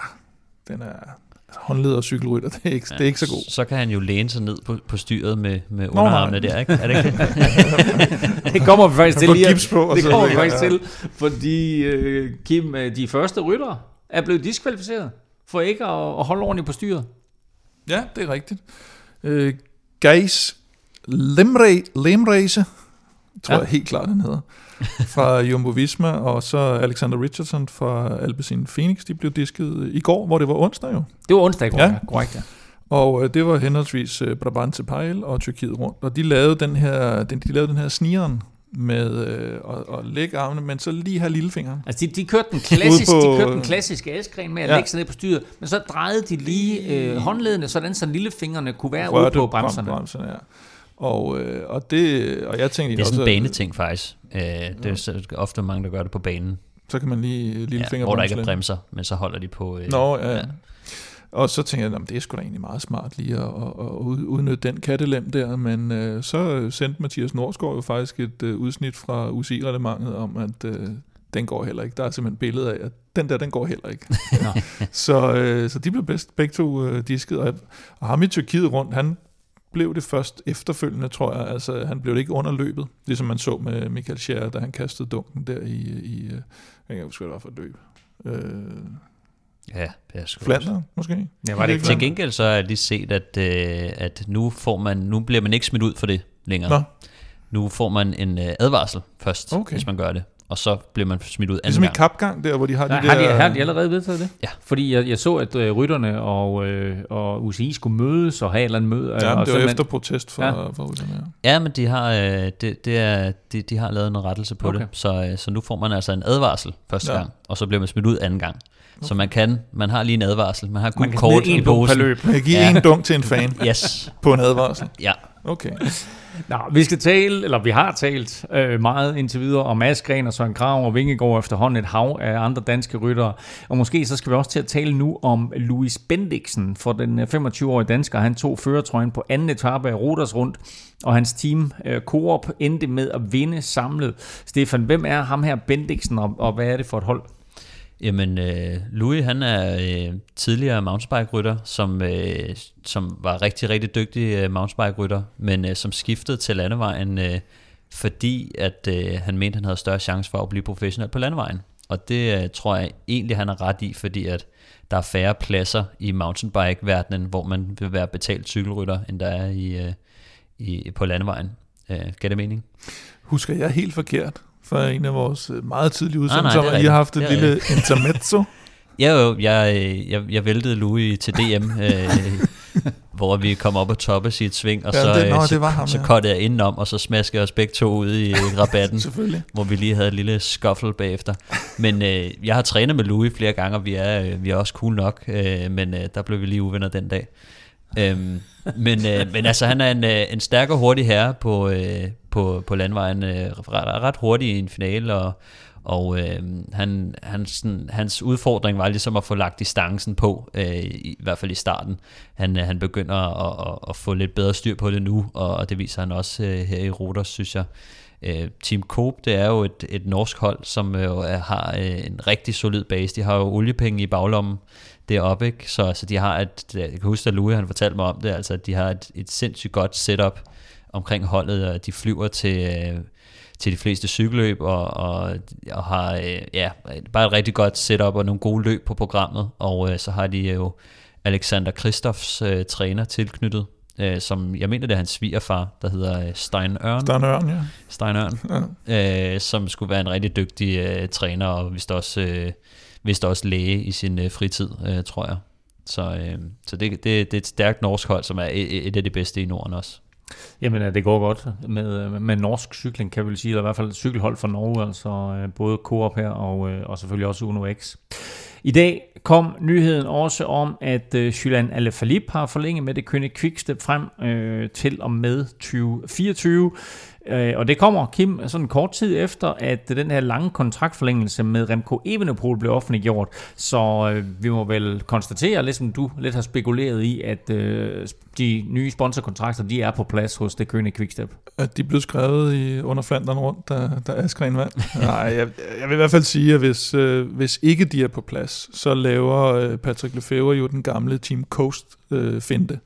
den er håndled og cykelrytter, det er ikke, ja, det er ikke så god.
Så kan han jo læne sig ned på, på styret med, med
Nå,
underarmene der, ikke? Er det ikke det? *laughs*
kommer vi faktisk til lige.
gips på,
det kommer vi faktisk
ja.
til, fordi øh, Kim, øh, de første ryttere er blevet diskvalificeret for ikke at, at holde ordentligt på styret.
Ja, det er rigtigt. Øh, Geis Lemre, Lemreise, tror
Ja.
jeg helt klart, han hedder, fra Jumbo Visma, og så Alexander Richardson fra Alpecin Phoenix, de blev disket i går, hvor det var onsdag jo.
Det var onsdag,
Ja.
ja. korrekt, ja.
Og øh, det var henholdsvis øh, Brabantse Pejl og Tyrkiet rundt. Og de lavede den her, den, de lavede den her snigeren med øh, at, at lægge armene, men så lige have lillefingeren.
Altså, de, de kørte den klassisk,
på-
de kørte den klassiske askren med at
Ja.
lægge sig ned på styret, men så drejede de lige øh, håndledene, sådan så lillefingrene kunne være ude på
brem-
bremserne.
bremserne ja. Og, øh, og, det, og jeg tænkte
Det er sådan en baneting faktisk. Øh, det er så- ofte mange, der gør det på banen.
så kan man lige
Ja,
lillefinger
hvor der ikke er bremser, men så holder de på... Øh,
Nå, ja. ja. Og så tænkte jeg, at det er sgu da egentlig meget smart lige at, at, at ud- udnytte den kattelem der, men øh, så sendte Mathias Norsgaard jo faktisk et øh, udsnit fra UCI-reglementet om, at øh, den går heller ikke. Der er simpelthen et billede af, at den der, den går heller ikke. *laughs* så, øh, så de blev bedst, begge to øh, disket, og, og ham i Tyrkiet rundt, han blev det først efterfølgende, tror jeg. Altså, han blev det ikke under løbet, ligesom man så med Michael Scher, da han kastede dunken der i, i øh, jeg kan ikke huske, hvad det var for et løb. Øh,
Ja, det er sgu
Flandern, måske?
Ja, var det ikke
Til gengæld så har jeg lige set, at, øh, at nu, får man, nu bliver man ikke smidt ud for det længere.
Nå.
Nu får man en øh, advarsel først,
okay.
hvis man gør det. Og så bliver man smidt ud anden
Ligesom i
gang.
kapgang der, hvor de har
Nej,
de
har,
der...
de, har de allerede vedtaget det?
Ja.
Fordi jeg, jeg så, at øh, rytterne og, øh, og UCI skulle mødes og have et eller andet møde.
Ja,
og
men det var efter protest fra,
Ja.
ja. fra rytterne, ja.
Ja, men de har, øh, det, det er, de, de har lavet en rettelse på
Okay.
det. Så, øh, så nu får man altså en advarsel første
Ja.
gang, og så bliver man smidt ud anden gang. Okay. Så man kan, man har lige en advarsel, man har gul kort i posen.
løb.
Man kan give
Ja.
en dunk til en fan *laughs*
Yes,
på en advarsel.
ja.
Okay.
Nå, vi skal tale, eller vi har talt øh, meget indtil videre om Askren og Søren Krav og Vingegaard efterhånden et hav af andre danske ryttere. Og måske så skal vi også til at tale nu om Louis Bendiksen, for den øh, 25-årige dansker. Han tog førertrøjen på anden etape af Roters rundt, og hans team øh, Coop endte med at vinde samlet. Stefan, hvem er ham her Bendiksen, og, og hvad er det for et hold?
Jamen, øh, Louis, han er øh, tidligere mountainbike-rytter, som, øh, som var rigtig, rigtig dygtig øh, mountainbike-rytter, men øh, som skiftede til landevejen, øh, fordi at øh, han mente, han havde større chance for at blive professionel på landevejen. Og det øh, tror jeg egentlig, han har ret i, fordi at der er færre pladser i mountainbike-verdenen, hvor man vil være betalt cykelrytter, end der er i, øh, i, på landevejen. Øh, gav det mening?
Husker jeg helt forkert fra en af vores øh, meget tidlige
nej,
udsendelser,
det er
hvor I har haft et
rigtigt. Det
lille
er
intermezzo. *laughs*
Ja, jo, jeg, øh, jeg, jeg væltede Louis til DM, øh, *laughs* hvor vi kom op og toppes i et sving, og
Ja,
så,
det- nå,
øh,
det
så,
var ham,
så
ja.
kottede jeg indenom, og så smaskede jeg os begge to ud i *laughs* rabatten,
Selvfølgelig.
hvor vi lige havde et lille scuffle bagefter. Men øh, jeg har trænet med Louis flere gange, og vi er, øh, vi er også cool nok, øh, men øh, der blev vi lige uvenner den dag. Øhm, men, øh, men altså, han er en, øh, en stærk og hurtig herre på, øh, på, på landvejen, øh, ret, ret hurtigt i en finale, og, og øh, han, han, sådan, hans udfordring var ligesom at få lagt distancen på, øh, i, i hvert fald i starten. Han, øh, han begynder at, at, at få lidt bedre styr på det nu, og, og det viser han også øh, her i Roters, synes jeg. Øh, Team Coop, det er jo et, et norsk hold, som øh, har øh, en rigtig solid base. De har jo oliepenge i baglommen deroppe, ikke? Så altså, de har et, jeg kan huske, at Louis han fortalte mig om det, altså at de har et, et sindssygt godt setup omkring holdet, og de flyver til, øh, til de fleste cykelløb, og, og, og har øh, ja, bare et rigtig godt setup og nogle gode løb på programmet, og øh, så har de jo Alexander Kristoffs øh, træner tilknyttet, øh, som jeg mener, det er hans svigerfar, der hedder Stein Ørn.
En ørn, ja.
Stein Ørn, ja. øh, som skulle være en rigtig dygtig øh, træner, og vist også, øh, vist også læge i sin øh, fritid, øh, tror jeg. Så, øh, så det, det, det er et stærkt norsk hold, som er et, et af de bedste i Norden også.
Jamen, øh, det går godt med, øh, med norsk cykling, kan vi vel sige, eller i hvert fald cykelhold fra Norge, altså øh, både Coop her og, øh, og selvfølgelig også Uno X. I dag kom nyheden også om, at Julian Alaphilippe har forlænget med det kønne Quickstep frem øh, til og med 2024. Øh, og det kommer, Kim, sådan kort tid efter, at den her lange kontraktforlængelse med Remco Evenepoel blev offentliggjort. Så øh, vi må vel konstatere, ligesom du lidt har spekuleret i, at øh, de nye sponsorkontrakter, de er på plads hos det kønne Quickstep.
At de blev skrevet i, under Flandern rundt, da, da Askren vandt. *laughs* Nej, jeg, jeg vil i hvert fald sige, at hvis, øh, hvis ikke de er på plads, så laver øh, Patrick Lefebvre jo den gamle Team Coast øh, finte,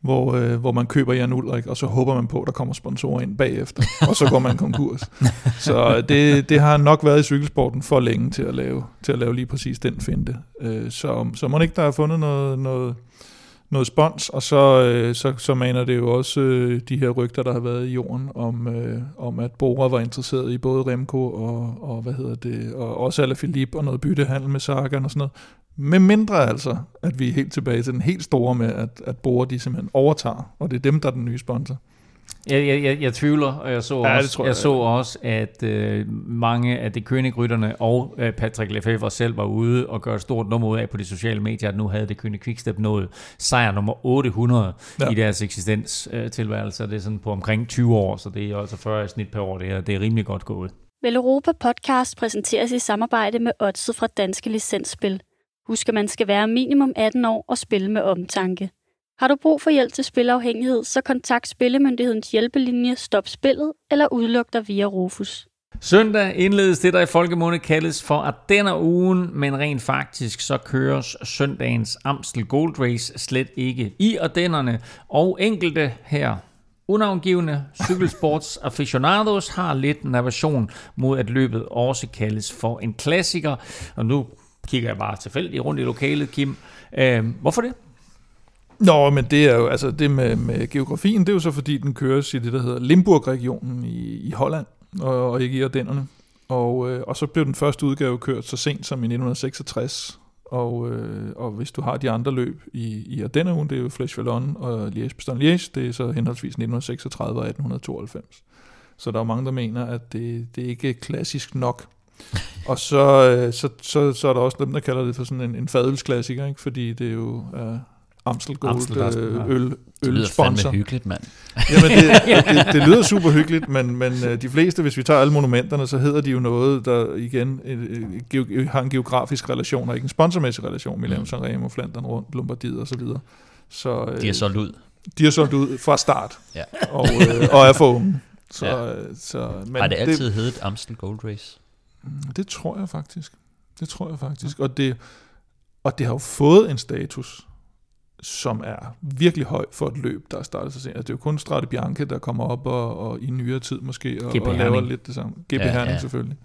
hvor, øh, hvor man køber Jan Ulrik, og så håber man på, at der kommer sponsorer ind bagefter, og så går man konkurs. *laughs* Så det, det har nok været i cykelsporten for længe til at lave, til at lave lige præcis den finte. Øh, så, så må ikke der har fundet noget, noget, noget spons, og så, øh, så, så maner det jo også øh, de her rygter, der har været i jorden, om, øh, om at Bora var interesseret i både Remco og, og hvad hedder det, og også Alaphilippe og noget byttehandel med Sagan og sådan noget. Med mindre altså, at vi er helt tilbage til den helt store med, at, at Bora de simpelthen overtager, og det er dem, der er den nye sponsor.
Jeg, jeg, jeg, jeg tvivler, og jeg så
Ja,
også,
tror
jeg,
jeg.
så også at øh, mange af de kønigrytterne og øh, Patrick Lefebvre selv var ude og gøre et stort nummer ud af på de sociale medier, at nu havde det Kønig Quickstep nået sejr nummer 800
Ja.
i deres eksistenstilværelse. Øh, det er sådan på omkring 20 år, så det er altså 40 i snit per år. Det er, det er rimelig godt gået.
Vel Europa podcast præsenteres i samarbejde med Odset fra Danske Licensspil. Husk, at man skal være minimum 18 år og spille med omtanke. Har du brug for hjælp til spilafhængighed, så kontakt Spillemyndighedens hjælpelinje Stop Spillet eller udluk dig via Rufus.
Søndag indledes det, der i folkemunde kaldes for Ardenner-ugen, men rent faktisk så køres søndagens Amstel Gold Race slet ikke i Ardennerne, og enkelte her unavngivende cykelsports aficionados har lidt en aversion mod, at løbet også kaldes for en klassiker. Og nu kigger jeg bare tilfældigt rundt i lokalet, Kim. Øh, hvorfor det?
Nå, men det er jo, altså det med, med geografien, det er jo så fordi, den køres i det, der hedder Limburg-regionen i, i Holland, og, og ikke i Ardennerne. Og, øh, og så blev den første udgave kørt så sent som i 1966. Og, øh, og hvis du har de andre løb i, i Ardennerne, det er jo Flesh Vallon og Liège-Bastogne-Liège, det er så henholdsvis 1936 og 1892. Så der er mange, der mener, at det, det ikke er klassisk nok og så, øh, så, så, så er der også dem, der kalder det for sådan en, en fadelsklassiker, ikke? fordi det er jo øh, Amstel Gold
Amstel,
øh,
ja.
øl,
Det lyder
ølsponsor.
fandme hyggeligt, mand.
Jamen, det, *laughs* det, det lyder super hyggeligt, men, men øh, de fleste, hvis vi tager alle monumenterne, så hedder de jo noget, der igen øh, øh, har en geografisk relation, og ikke en sponsormæssig relation, Milano
Mm.
Sanremo, Flandern rundt, Lombardiet og så videre. Så, øh,
De har solgt ud.
de har solgt ud fra start,
Ja.
og, øh, og er for unge. Så,
Ja.
så, men
Har det altid heddet Amstel Gold Race?
Det, tror jeg faktisk. Det tror jeg faktisk. Og det, og det har jo fået en status, som er virkelig høj for et løb, der er startet så sent. Altså, det er jo kun Strade Bianche, der kommer op og, og i nyere tid måske, og, og laver lidt det samme.
Ja,
ja, Herning
ja.
selvfølgelig.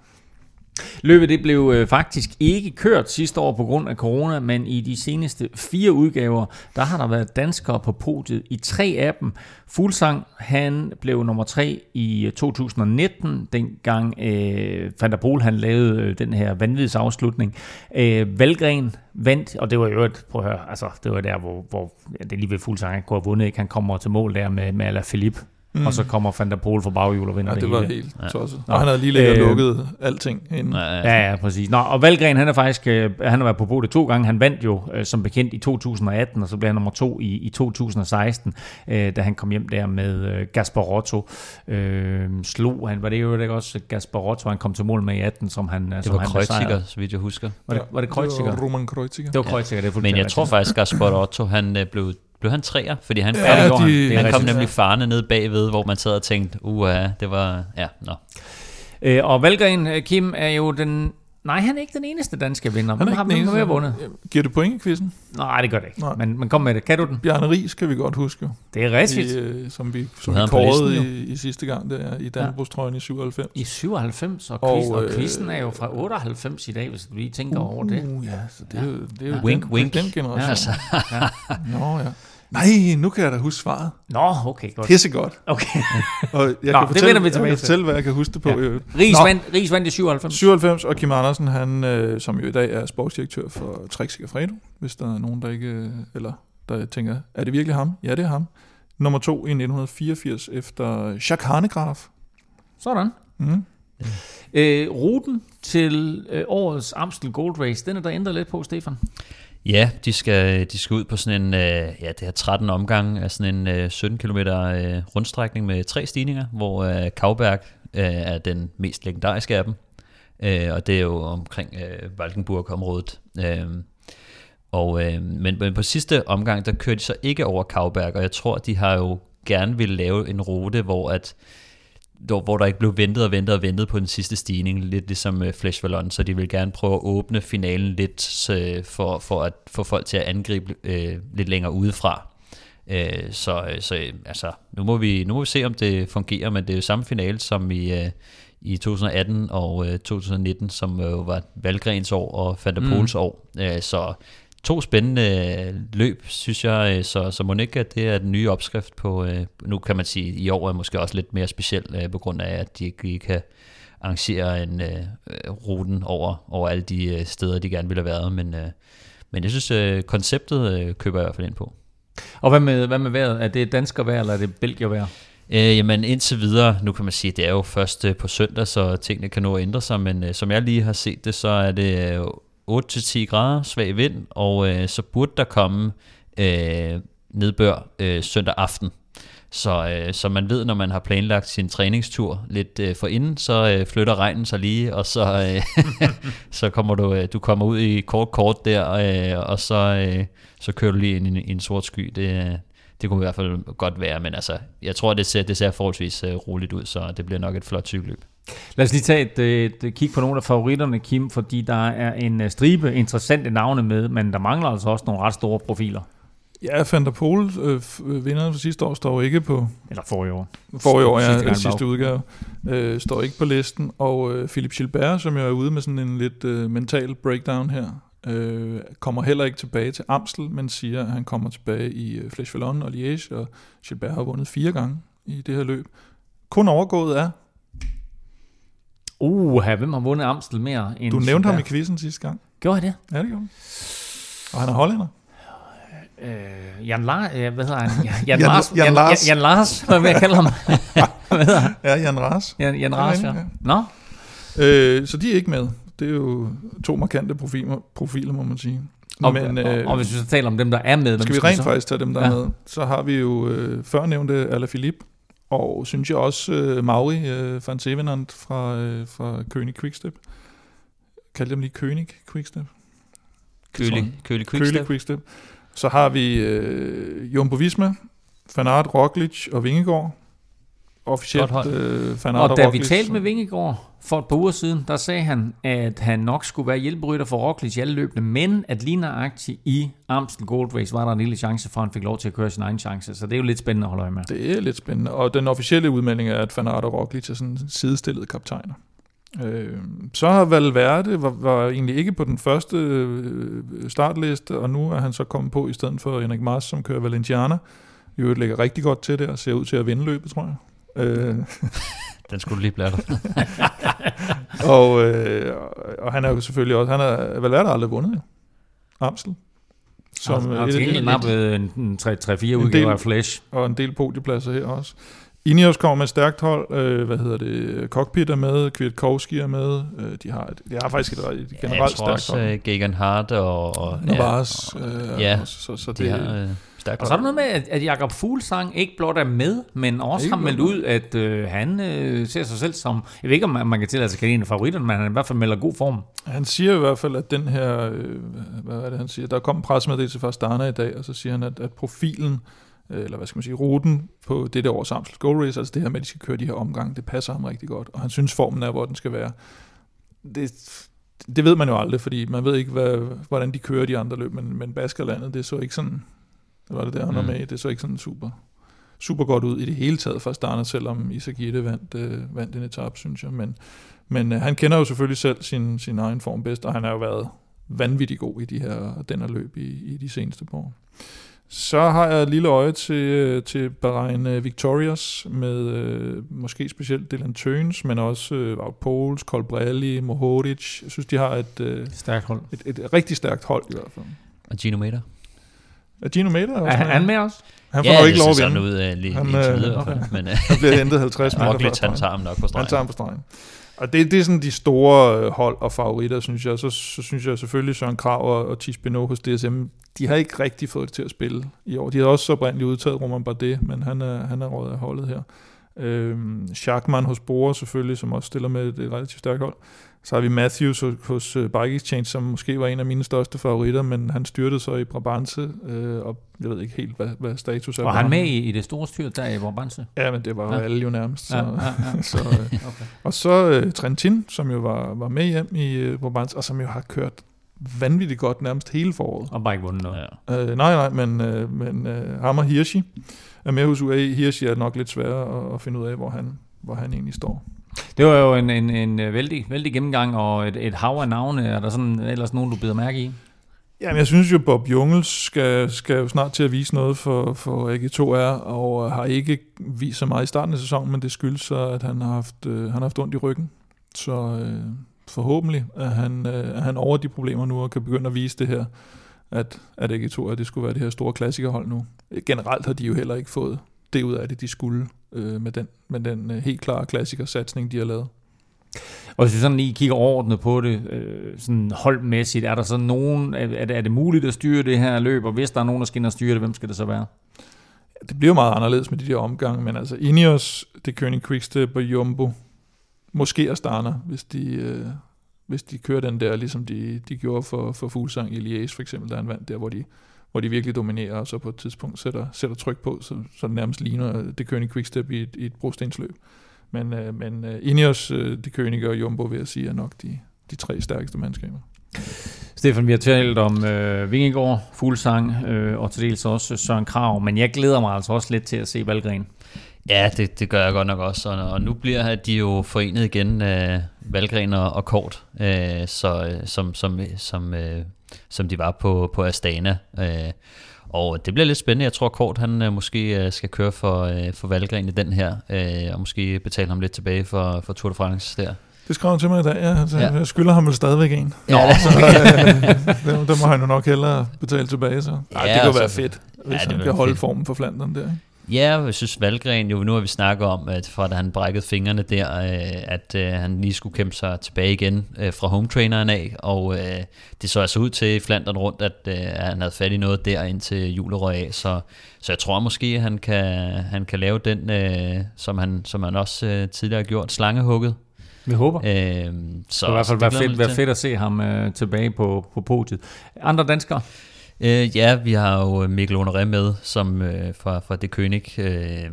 Løbet det blev øh, faktisk ikke kørt sidste år på grund af corona, men i de seneste fire udgaver, der har der været danskere på podiet i tre af dem. Fuglsang, han blev nummer tre i øh, 2019, dengang øh, Van der Poel, han lavede øh, den her vanvidsafslutning. Øh, Valgren vandt, og det var jo et, prøv at høre, altså det var der, hvor, hvor ja, det lige ved Fuglsang, han kunne have vundet, ikke? han kommer til mål der med, med Philip mm. og så kommer Poel for baghjul og vinder
Ja,
det,
det var
hele.
helt
Ja.
tosset.
Nå.
Og han havde lige ligget
Øh,
lukket alting inden.
Ja,
Ja, ja, præcis. Nå, og Valgren, han er faktisk, øh, han har været på podiet to gange. Han vandt jo øh, som bekendt i 2018, og så blev han nummer to i, i 2016, øh, da han kom hjem der med øh, Gasparotto. Øh, slog han, var det jo ikke også Gasparotto, han kom til mål med i 18, som han
Det
som
var
han
Kreuziger, så vidt jeg husker.
Var det, var det Kreuziger?
Det var Roman Kreuziger.
Det var Kreuziger, det er
Men jeg tror faktisk, Gaspar Otto, han øh, blev, blev han træer, fordi han,
Ja, det
ja,
han. Det er
han kom
rigtigt.
nemlig farne ned bagved, hvor man sad og tænkte, uh, det var, ja, nå.
Øh, og Valgren, øh, Kim, er jo den... Nej, han er ikke den eneste danske vinder.
Han er
har
ikke den eneste.
vundet?
Giver du point i quizzen?
Nej, det gør det ikke.
Nej.
Men, men kom med det. Kan du den?
Bjarne Ries kan vi godt huske.
Det er rigtigt.
I, øh, som vi, som vi kårede
listen,
i, i, sidste gang, der i Dannebrostrøjen i 97.
I 97, og,
Og,
quiz, og,
øh,
quizzen er jo fra 98 i dag, hvis du lige tænker over det.
Uh, ja, så det er jo, det er jo
Wink,
den,
wink.
den generation.
Ja, altså. ja.
Nå ja. Nej, nu kan jeg da huske svaret.
Nå, okay, godt.
Pissegodt.
Okay.
Og jeg *laughs*
Nå,
kan
det
fortælle,
vender vi
jeg
tilbage
kan
til.
fortælle, hvad jeg kan huske det på.
Ja.
øvrigt.
Ries
Nå,
vandt, Ries vandt i 97.
97, og Kim Andersen, han, øh, som jo i dag er sportsdirektør for Trek Segafredo, hvis der er nogen, der ikke, øh, eller der tænker, er det virkelig ham? Ja, det er ham. Nummer to i 1984 efter Jacques Hanegraaff.
Sådan.
Mm.
Øh, ruten til øh, årets Amstel Gold Race, den er der ændret lidt på, Stefan.
Ja, de skal, de skal ud på sådan en, øh, ja, det her 13 omgang af sådan en øh, 17 km øh, rundstrækning med tre stigninger, hvor øh, Kauberg øh, er den mest legendariske af dem. Øh, og det er jo omkring øh, Valkenburg-området. Øh, og, øh, men, men på sidste omgang, der kørte de så ikke over Kauberg, og jeg tror, de har jo gerne ville lave en rute, hvor at hvor, der ikke blev ventet og ventet og ventet på den sidste stigning, lidt ligesom uh, Flash Wallon, så de vil gerne prøve at åbne finalen lidt så, for, for at få folk til at angribe øh, lidt længere udefra. Øh, så så øh, altså, nu, må vi, nu må vi se, om det fungerer, men det er jo samme finale som i, øh, i 2018 og øh, 2019, som øh, var Valgrens år og Van der Poels mm. år. Øh, så to spændende løb, synes jeg, øh, så, så Monika, det er den nye opskrift på, øh, nu kan man sige, i år er måske også lidt mere speciel, øh, på grund af, at de ikke kan arrangere en øh, ruten over, over alle de øh, steder, de gerne ville have været, men, øh, men jeg synes, øh, konceptet øh, køber jeg i hvert fald ind på.
Og hvad med, hvad med vejret? Er det dansker vejr, eller er det belgier vejr?
Øh, jamen indtil videre, nu kan man sige, det er jo først øh, på søndag, så tingene kan nå at ændre sig, men øh, som jeg lige har set det, så er det øh, 8-10 grader, svag vind, og øh, så burde der komme øh, nedbør øh, søndag aften. Så, øh, så man ved, når man har planlagt sin træningstur lidt øh, for inden, så øh, flytter regnen sig lige, og så, øh, *laughs* så kommer du, øh, du kommer ud i kort kort der, øh, og så, øh, så kører du lige ind i, i en sort sky. Det, det kunne i hvert fald godt være, men altså, jeg tror, det ser, det ser forholdsvis øh, roligt ud, så det bliver nok et flot cykelløb.
Lad os lige tage et, et, et kig på nogle af favoritterne, Kim, fordi der er en øh, stribe interessante navne med, men der mangler altså også nogle ret store profiler.
Ja, Van der Pol, øh, vinderen for sidste år, står ikke på...
Eller forrige år.
Forrige år, ja, sidste, gang, sidste udgave. Øh, står ikke på listen. Og øh, Philip Gilbert, som jo er ude med sådan en lidt øh, mental breakdown her, øh, kommer heller ikke tilbage til Amstel, men siger, at han kommer tilbage i øh, Flesh Vallon og Liège, og Gilbert har vundet fire gange i det her løb. Kun overgået af...
Uh, hvem har vundet Amstel mere end
Du nævnte ham i quizzen sidste gang.
Gjorde jeg det?
Ja, det gjorde Og han er hollænder.
Øh, Jan Lars, øh, hvad hedder han? *laughs* Jan,
Jan,
Lars,
Jan, Jan Lars.
Jan, Jan Lars, hvad vil jeg kalde ham? *laughs* hvad hedder han?
Ja, Jan Lars.
Jan, Jan Lars, ja. Nå?
Øh, så de er ikke med. Det er jo to markante profiler, profiler må man sige.
Og, Men, øh, og hvis vi så taler om dem, der er med...
Skal vi rent så? faktisk tage dem, der ja. er med? Så har vi jo øh, førnævnte Alaphilippe, og synes jeg også øh, Mauri øh, van Sevenand fra, øh, fra König Quickstep. Kaldte dem lige König Quickstep?
Kølig, Kølig Quickstep.
Kølig Quickstep. Så har vi øh, Jumbo Visma, Van Aert, Roglic og Vingegaard. Officielt øh, Aert
og, da vi talte med Vingegaard for et par uger siden, der sagde han, at han nok skulle være hjælperytter for Roglic i alle løbende, men at lige nøjagtigt i Amstel Gold Race var der en lille chance for, at han fik lov til at køre sin egen chance. Så det er jo lidt spændende at holde øje med.
Det er lidt spændende, og den officielle udmelding er, at Van Aert og Roglic er sådan sidestillede kaptajner. Øh, så har Valverde var, var egentlig ikke på den første øh, startliste, og nu er han så kommet på i stedet for Henrik Mars, som kører Valenciana. I øvrigt lægger rigtig godt til det og ser ud til at vinde løbet, tror jeg. Øh. *laughs*
Den skulle lige der. *laughs*
og, øh, og han er jo selvfølgelig også, han er, Valverde har aldrig vundet, Amstel.
Som og, og til nappet en 3-4 udgaver af Flash.
Og en del podiepladser her også. Ineos kommer med et stærkt hold. Øh, hvad hedder det? Cockpit er med. Kwiatkowski er med. Øh, de, har, de har faktisk et, et generelt ja, stærkt
også, hold. Uh, Gegan Hart og... og
Navas.
Ja, og, øh, ja
også, så, så
de
det,
har, øh, stærkt
og så er der noget med, at, at Jakob Fuglsang ikke blot er med, men også har meldt ud, at øh, han øh, ser sig selv som... Jeg ved ikke, om man kan tillade sig at en af favoritterne, men han i hvert fald melder god form.
Han siger i hvert fald, at den her... Øh, hvad er det, han siger? Der kom en pressemeddelelse fra Starner i dag, og så siger han, at, at profilen eller hvad skal man sige, ruten på det der års Amstel Gold Race, altså det her med, at de skal køre de her omgange, det passer ham rigtig godt, og han synes formen er, hvor den skal være. Det, det ved man jo aldrig, fordi man ved ikke, hvad, hvordan de kører de andre løb, men, men Baskerlandet, det så ikke sådan, var det der, han mm. med det så ikke sådan super, super godt ud i det hele taget fra starten, selvom Isagirte vandt, øh, vandt en etape, synes jeg, men, men øh, han kender jo selvfølgelig selv sin, sin egen form bedst, og han har jo været vanvittig god i de her, den her løb i, i de seneste år. Så har jeg et lille øje til, til Bahrain Victorious med øh, måske specielt Dylan Tøns, men også øh, Wout Poels, Colbrelli, Mohoric. Jeg synes, de har et, øh,
stærkt hold.
Et, et, et rigtig stærkt hold i hvert fald.
Og Gino Mater.
Er Gino Mater også
Er han, han med også?
Han får ja, nok ikke lov at vinde.
ud af lige,
han,
lige
øh, okay. men, han bliver hentet 50 *laughs* meter
Roglic, han tager ham nok på stregen.
Han tager ham på stregen. Og det, det er sådan de store hold og favoritter, synes jeg. Så, så synes jeg selvfølgelig Søren Krav og, og Tis Beno hos DSM, de har ikke rigtig fået det til at spille i år. De har også så oprindeligt udtaget Roman Bardet, men han er, han er rådet af holdet her. Øhm, Schachmann hos Bore selvfølgelig, som også stiller med et, et relativt stærkt hold. Så har vi Matthews hos, hos uh, Bike Exchange, som måske var en af mine største favoritter, men han styrtede så i Brabantse, øh, og jeg ved ikke helt, hvad, hvad status er.
Og han med i, i det store styr der i Brabantse?
Ja, men det var ja. alle jo nærmest. Så,
ja, ja, ja. *laughs*
så, øh, *laughs* okay. Og så uh, Trentin, som jo var, var med hjem i uh, Brabantse, og som jo har kørt vanvittigt godt nærmest hele foråret.
Og bare ikke vundet noget.
Ja. Uh, nej, nej, men, uh, men uh, ham og Hirschi er med hos UAE. Hirschi er nok lidt sværere at, at finde ud af, hvor han, hvor han egentlig står.
Det var jo en, en, en øh, vældig, vældig gennemgang og et, et hav af navne. Er der sådan ellers nogen, du bider mærke i?
Jamen, jeg synes jo, Bob Jungels skal, skal jo snart til at vise noget for, for AG2R, og øh, har ikke vist så meget i starten af sæsonen, men det skyldes så, at han har haft, øh, han har haft ondt i ryggen. Så øh, forhåbentlig er han, øh, er han over de problemer nu, og kan begynde at vise det her, at, at AG2R det skulle være det her store klassikerhold nu. Generelt har de jo heller ikke fået det ud af det, de skulle øh, med den, med den øh, helt klare klassikersatsning, de har lavet.
Og hvis vi sådan lige kigger overordnet på det, øh, sådan holdmæssigt, er der så nogen, er, er, det, er det muligt at styre det her løb, og hvis der er nogen, der skal ind og styre det, hvem skal det så være?
Ja, det bliver meget anderledes med de der omgange, men altså Ineos, det König Quickstep og Jumbo, måske Astana, hvis de, øh, hvis de kører den der, ligesom de, de gjorde for, for Fuglsang i Liège for eksempel, der han vandt der, hvor de, hvor de virkelig dominerer, og så på et tidspunkt sætter, sætter tryk på, så, så det nærmest ligner det König Quickstep i et, i et brostensløb. Men, øh, men øh, Ineos, øh, de og Jumbo, vil jeg sige, er nok de, de tre stærkeste mandskaber.
Stefan, vi har talt om øh, Vingegaard, Fuglsang øh, og til dels også Søren Krav, men jeg glæder mig altså også lidt til at se Valgren.
Ja, det, det gør jeg godt nok også, og, og nu bliver de jo forenet igen, øh, Valgren og, og Kort, øh, så, øh, som, som, som, øh, som de var på, på Astana. Øh, og det bliver lidt spændende. Jeg tror, Kort han øh, måske øh, skal køre for, øh, for Valgren i den her, øh, og måske betale ham lidt tilbage for, for Tour de France der.
Det skrev han til mig i dag, ja. Altså, ja. Jeg skylder ham vel stadigvæk en.
Nå,
så øh, *laughs* det, det må han jo nok hellere betale tilbage, så. Ej,
Ja,
det kunne
altså,
være fedt, hvis
ja,
han kan holde
fedt.
formen for Flandern der.
Ja, jeg synes Valgren jo, nu har vi snakket om, at fra da han brækkede fingrene der, øh, at øh, han lige skulle kæmpe sig tilbage igen øh, fra hometraineren af, og det så altså ud til i Flandern rundt, at han havde fat i noget der indtil julet røg af, så, så jeg tror måske, at han kan, han kan lave den, som, han, som han også tidligere har gjort, slangehugget.
Vi håber.
Øh, så,
Det i hvert fald være fedt, være fedt at se ham øh, tilbage på, på podiet. Andre danskere?
Øh, ja, vi har jo Mikkel Honoré med, som øh, fra, fra Det König. Øh,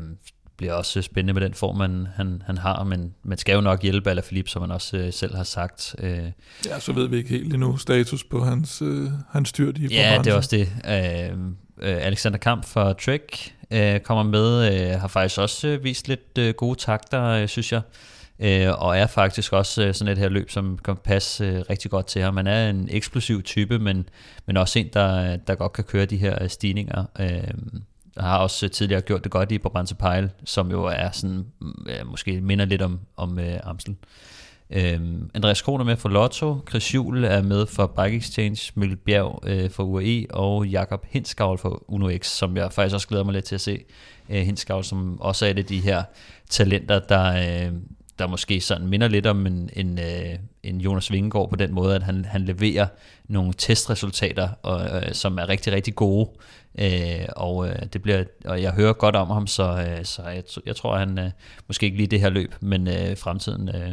bliver også spændende med den form, man, han, han har, men man skal jo nok hjælpe Alaphilippe, som han også øh, selv har sagt. Øh,
Ja, så ved vi ikke helt endnu status på hans, øh, hans styrt i
ja, det er også det. Øh, øh, Alexander Kamp fra Trek øh, kommer med, øh, har faktisk også øh, vist lidt øh, gode takter, øh, synes jeg. Øh, og er faktisk også øh, sådan et her løb, som kan passe øh, rigtig godt til ham. Man er en eksplosiv type, men, men også en, der, der godt kan køre de her øh, stigninger. Øh, har også øh, tidligere gjort det godt i Brabantse Pejl, som jo er sådan, mm, øh, måske minder lidt om, om øh, Amsel. Øhm, Andreas Kroner med for Lotto, Chris Juhl er med for Bike Exchange, Mikkel Bjerg øh, for UAE og Jakob Hinskavl for Uno X, som jeg faktisk også glæder mig lidt til at se. Øh, Hinskavl, som også er et af de her talenter, der, øh, der måske sådan minder lidt om en, en, øh, en Jonas Vingegaard på den måde, at han, han leverer nogle testresultater, og, øh, som er rigtig, rigtig gode. Øh, og, øh, det bliver, og jeg hører godt om ham, så, øh, så jeg, jeg tror, han øh, måske ikke lige det her løb, men øh, fremtiden, øh,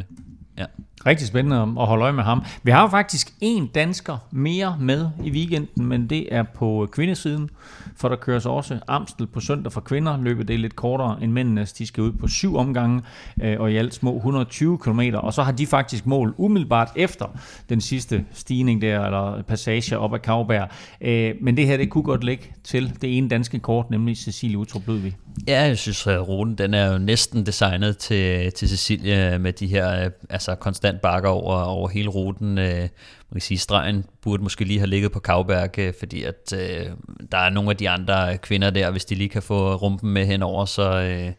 ja.
Rigtig spændende at holde øje med ham. Vi har jo faktisk en dansker mere med i weekenden, men det er på kvindesiden, for der køres også Amstel på søndag for kvinder. Løbet det er lidt kortere end mændenes. De skal ud på syv omgange, øh, og i alt små 120 km, og så har de faktisk mål umiddelbart efter den sidste stigning der, eller passage op ad Kavberg. Øh, Men det her, det kunne godt ligge til det ene danske kort, nemlig Cecilie Utrup Ludvig.
Ja, jeg synes, at ruten den er jo næsten designet til, til Cecilie med de her øh, altså konstant bakker over, over hele ruten. Øh, man kan sige, stregen burde måske lige have ligget på Kavberg, øh, fordi at øh, der er nogle af de andre kvinder der, hvis de lige kan få rumpen med henover, så, øh,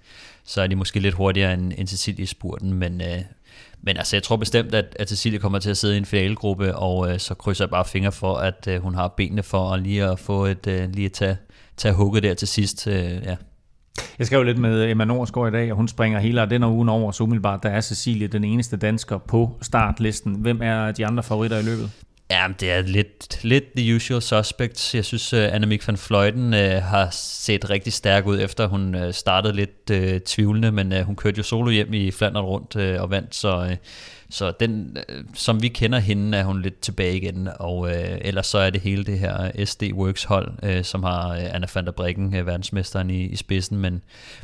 så er de måske lidt hurtigere end, end Cecilie i spurten, men... Øh, men altså, jeg tror bestemt, at, at Cecilie kommer til at sidde i en finalegruppe, og øh, så krydser jeg bare fingre for, at øh, hun har benene for at lige at få et, øh, lige at tage, tage hugget der til sidst. Øh, ja.
Jeg skrev lidt med Emma Norsgaard i dag, og hun springer hele den ugen over, så umiddelbart der er Cecilie den eneste dansker på startlisten. Hvem er de andre favoritter i løbet?
Ja, men det er lidt, lidt the usual suspects. Jeg synes, øh, uh, Annemiek van Fløjten uh, øh, har set rigtig stærk ud, efter hun uh, startede lidt uh, tvivlende, men uh, hun kørte jo solo hjem i Flandern rundt uh, og vandt, så, uh, så den, øh, som vi kender hende, er hun lidt tilbage igen, og øh, ellers så er det hele det her SD Works hold, øh, som har øh, Anna van der Breggen, øh, verdensmesteren i, i spidsen, men, men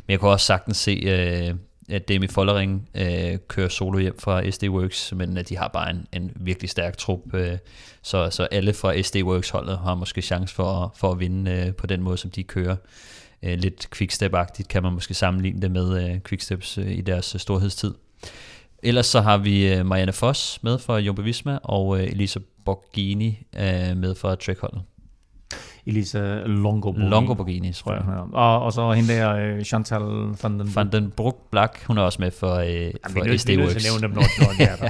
jeg kunne også sagtens se... øh, at Demi Follering øh, kører solo hjem fra SD Works, men at de har bare en, en virkelig stærk trup, øh, så, så alle fra SD Works holdet har måske chance for, at- for at vinde øh, på den måde, som de kører. Øh, lidt quickstep-agtigt kan man måske sammenligne det med øh, quicksteps øh, i deres øh, storhedstid. Ellers så har vi øh, Marianne Foss med fra Jumbo Visma, og øh, Elisa Borghini øh, med for Trekholdet.
Elisa Longoborghini.
Longoborghini, tror jeg.
Ja. Og, og så hende der, øh, Chantal van den,
Van den Broek Black, hun er også med for, øh,
Jamen,
for
vi
SD
vi er
Works.
at nævne dem, når, når de er *laughs* der.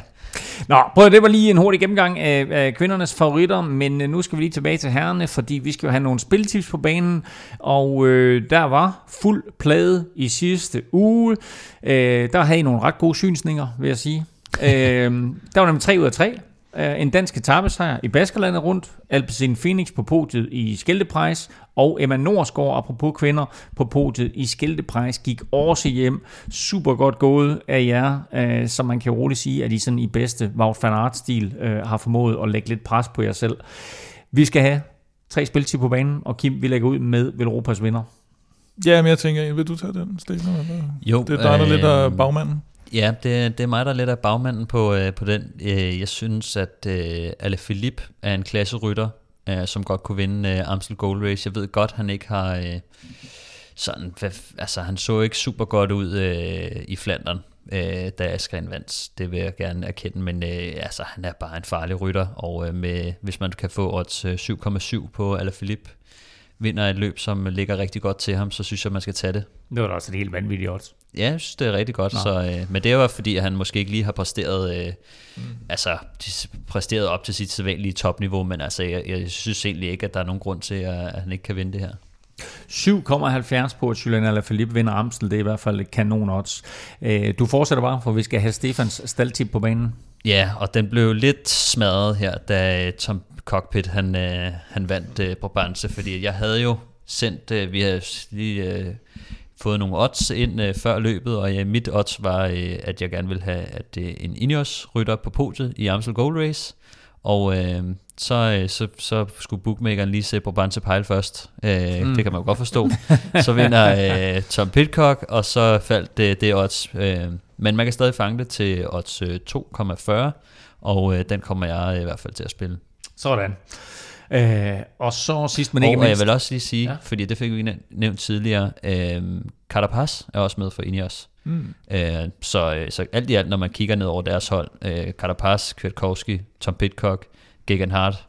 Nå, prøv det var lige en hurtig gennemgang af, af kvindernes favoritter, men øh, nu skal vi lige tilbage til herrene, fordi vi skal jo have nogle spiltips på banen, og øh, der var fuld plade i sidste uge. Øh, der havde I nogle ret gode synsninger, vil jeg sige. *laughs* øh, der var nemlig 3 ud af 3. Øh, en dansk etappesejr i Baskerlandet rundt, Alpecin Phoenix på podiet i Skilteprejs, og Emma Norsgaard, apropos kvinder, på podiet i Skilteprejs, gik også hjem. Super godt gået af jer, øh, så man kan roligt sige, at I sådan i bedste Wout van Aert-stil øh, har formået at lægge lidt pres på jer selv. Vi skal have tre spiltid på banen, og Kim, vi lægger ud med Velropas vinder.
Ja, men jeg tænker, vil du tage den, eller?
Jo,
Det er dig, der
øh,
lidt af bagmanden.
Ja, det, det er mig, der er lidt af bagmanden på, øh, på den. Øh, jeg synes, at øh, Ale Philippe er en klasserytter, øh, som godt kunne vinde øh, Amstel Gold Race. Jeg ved godt, han ikke har... Øh, sådan, hvad, altså, han så ikke super godt ud øh, i Flandern, øh, da Askren vandt. Det vil jeg gerne erkende, men øh, altså, han er bare en farlig rytter, og øh, med, hvis man kan få odds øh, 7,7 på Ale Philippe, vinder et løb, som ligger rigtig godt til ham, så synes jeg, man skal tage det.
Det var da også et helt vanvittigt odds.
Ja, jeg synes, det er rigtig godt.
Nå.
Så, øh, men det var fordi, at han måske ikke lige har præsteret, øh, mm. altså, præsteret op til sit sædvanlige topniveau, men altså, jeg, jeg synes egentlig ikke, at der er nogen grund til, at, at han ikke kan vinde det her.
7,70 på, at Julian Alaphilippe vinder Amstel. Det er i hvert fald et kanon odds. Øh, Du fortsætter bare, for vi skal have Stefans staldtip på banen.
Ja, og den blev lidt smadret her, da Tom Cockpit han, øh, han vandt øh, på Banse, fordi jeg havde jo sendt, øh, vi havde lige øh, fået nogle odds ind øh, før løbet, og ja, mit odds var, øh, at jeg gerne ville have at øh, en Ineos rytter på podiet i Amstel Gold Race, og øh, så, øh, så, så skulle bookmakeren lige se på Banse Pejl først. Øh,
Mm.
Det kan man jo godt forstå. *laughs* så vinder øh, Tom Pitcock, og så faldt det, det odds. Øh, men man kan stadig fange det til odds øh, 2,40, og øh, den kommer jeg i hvert fald til at spille.
Sådan. Øh, og så sidst men
og
ikke
jeg
mindst.
vil også lige sige,
Ja.
ja. fordi det fik vi næ- nævnt tidligere, øh, Carapaz er også med for Ineos.
Mm.
Øh, så, øh, så alt i alt, når man kigger ned over deres hold, øh, Carapaz, Kwiatkowski, Tom Pitcock, Gegan Hart,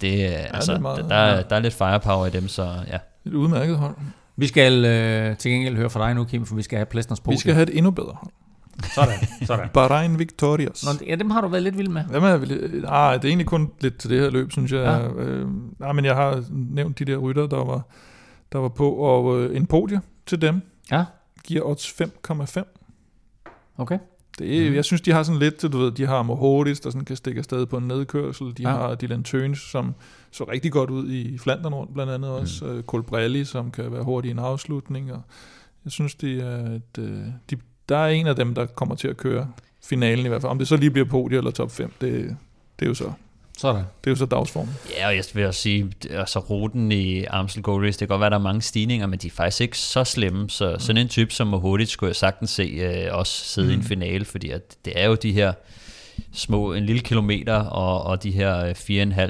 det, er, altså,
det er meget-
der, der, er, der er lidt firepower i dem, så ja.
Et udmærket hold.
Vi skal øh, til gengæld høre fra dig nu, Kim, for vi skal have Plæstners på.
Vi skal have et endnu bedre hold.
Sådan, sådan.
Bahrain Victorious.
Nå, ja, dem har du været lidt vild med.
Hvad med, vil- ah, det er egentlig kun lidt til det her løb, synes jeg.
Ja.
Øh, nej, men jeg har nævnt de der rytter, der var, der var på, og øh, en podie til dem
Ja,
giver odds 5,5.
okay.
Det er, Jeg synes, de har sådan lidt, du ved, de har Mohoric, der sådan kan stikke afsted på en nedkørsel. De
Ja.
har Dylan Tøns, som så rigtig godt ud i Flandern rundt, blandt andet også. Mm. Colbrelli, som kan være hurtig i en afslutning. Og jeg synes, de er et, øh, de, der er en af dem, der kommer til at køre finalen i hvert fald. Om det så lige bliver podie eller top 5, det, det er jo så
Sådan.
det er jo så dagsformen.
Ja, og jeg vil også sige, altså ruten i Amstel Gold Race, det kan godt være, der er mange stigninger, men de er faktisk ikke så slemme, så mm. sådan en type som Mohodic skulle jeg sagtens se øh, også sidde mm. i en finale, fordi at det er jo de her små, en lille kilometer, og, og de her øh,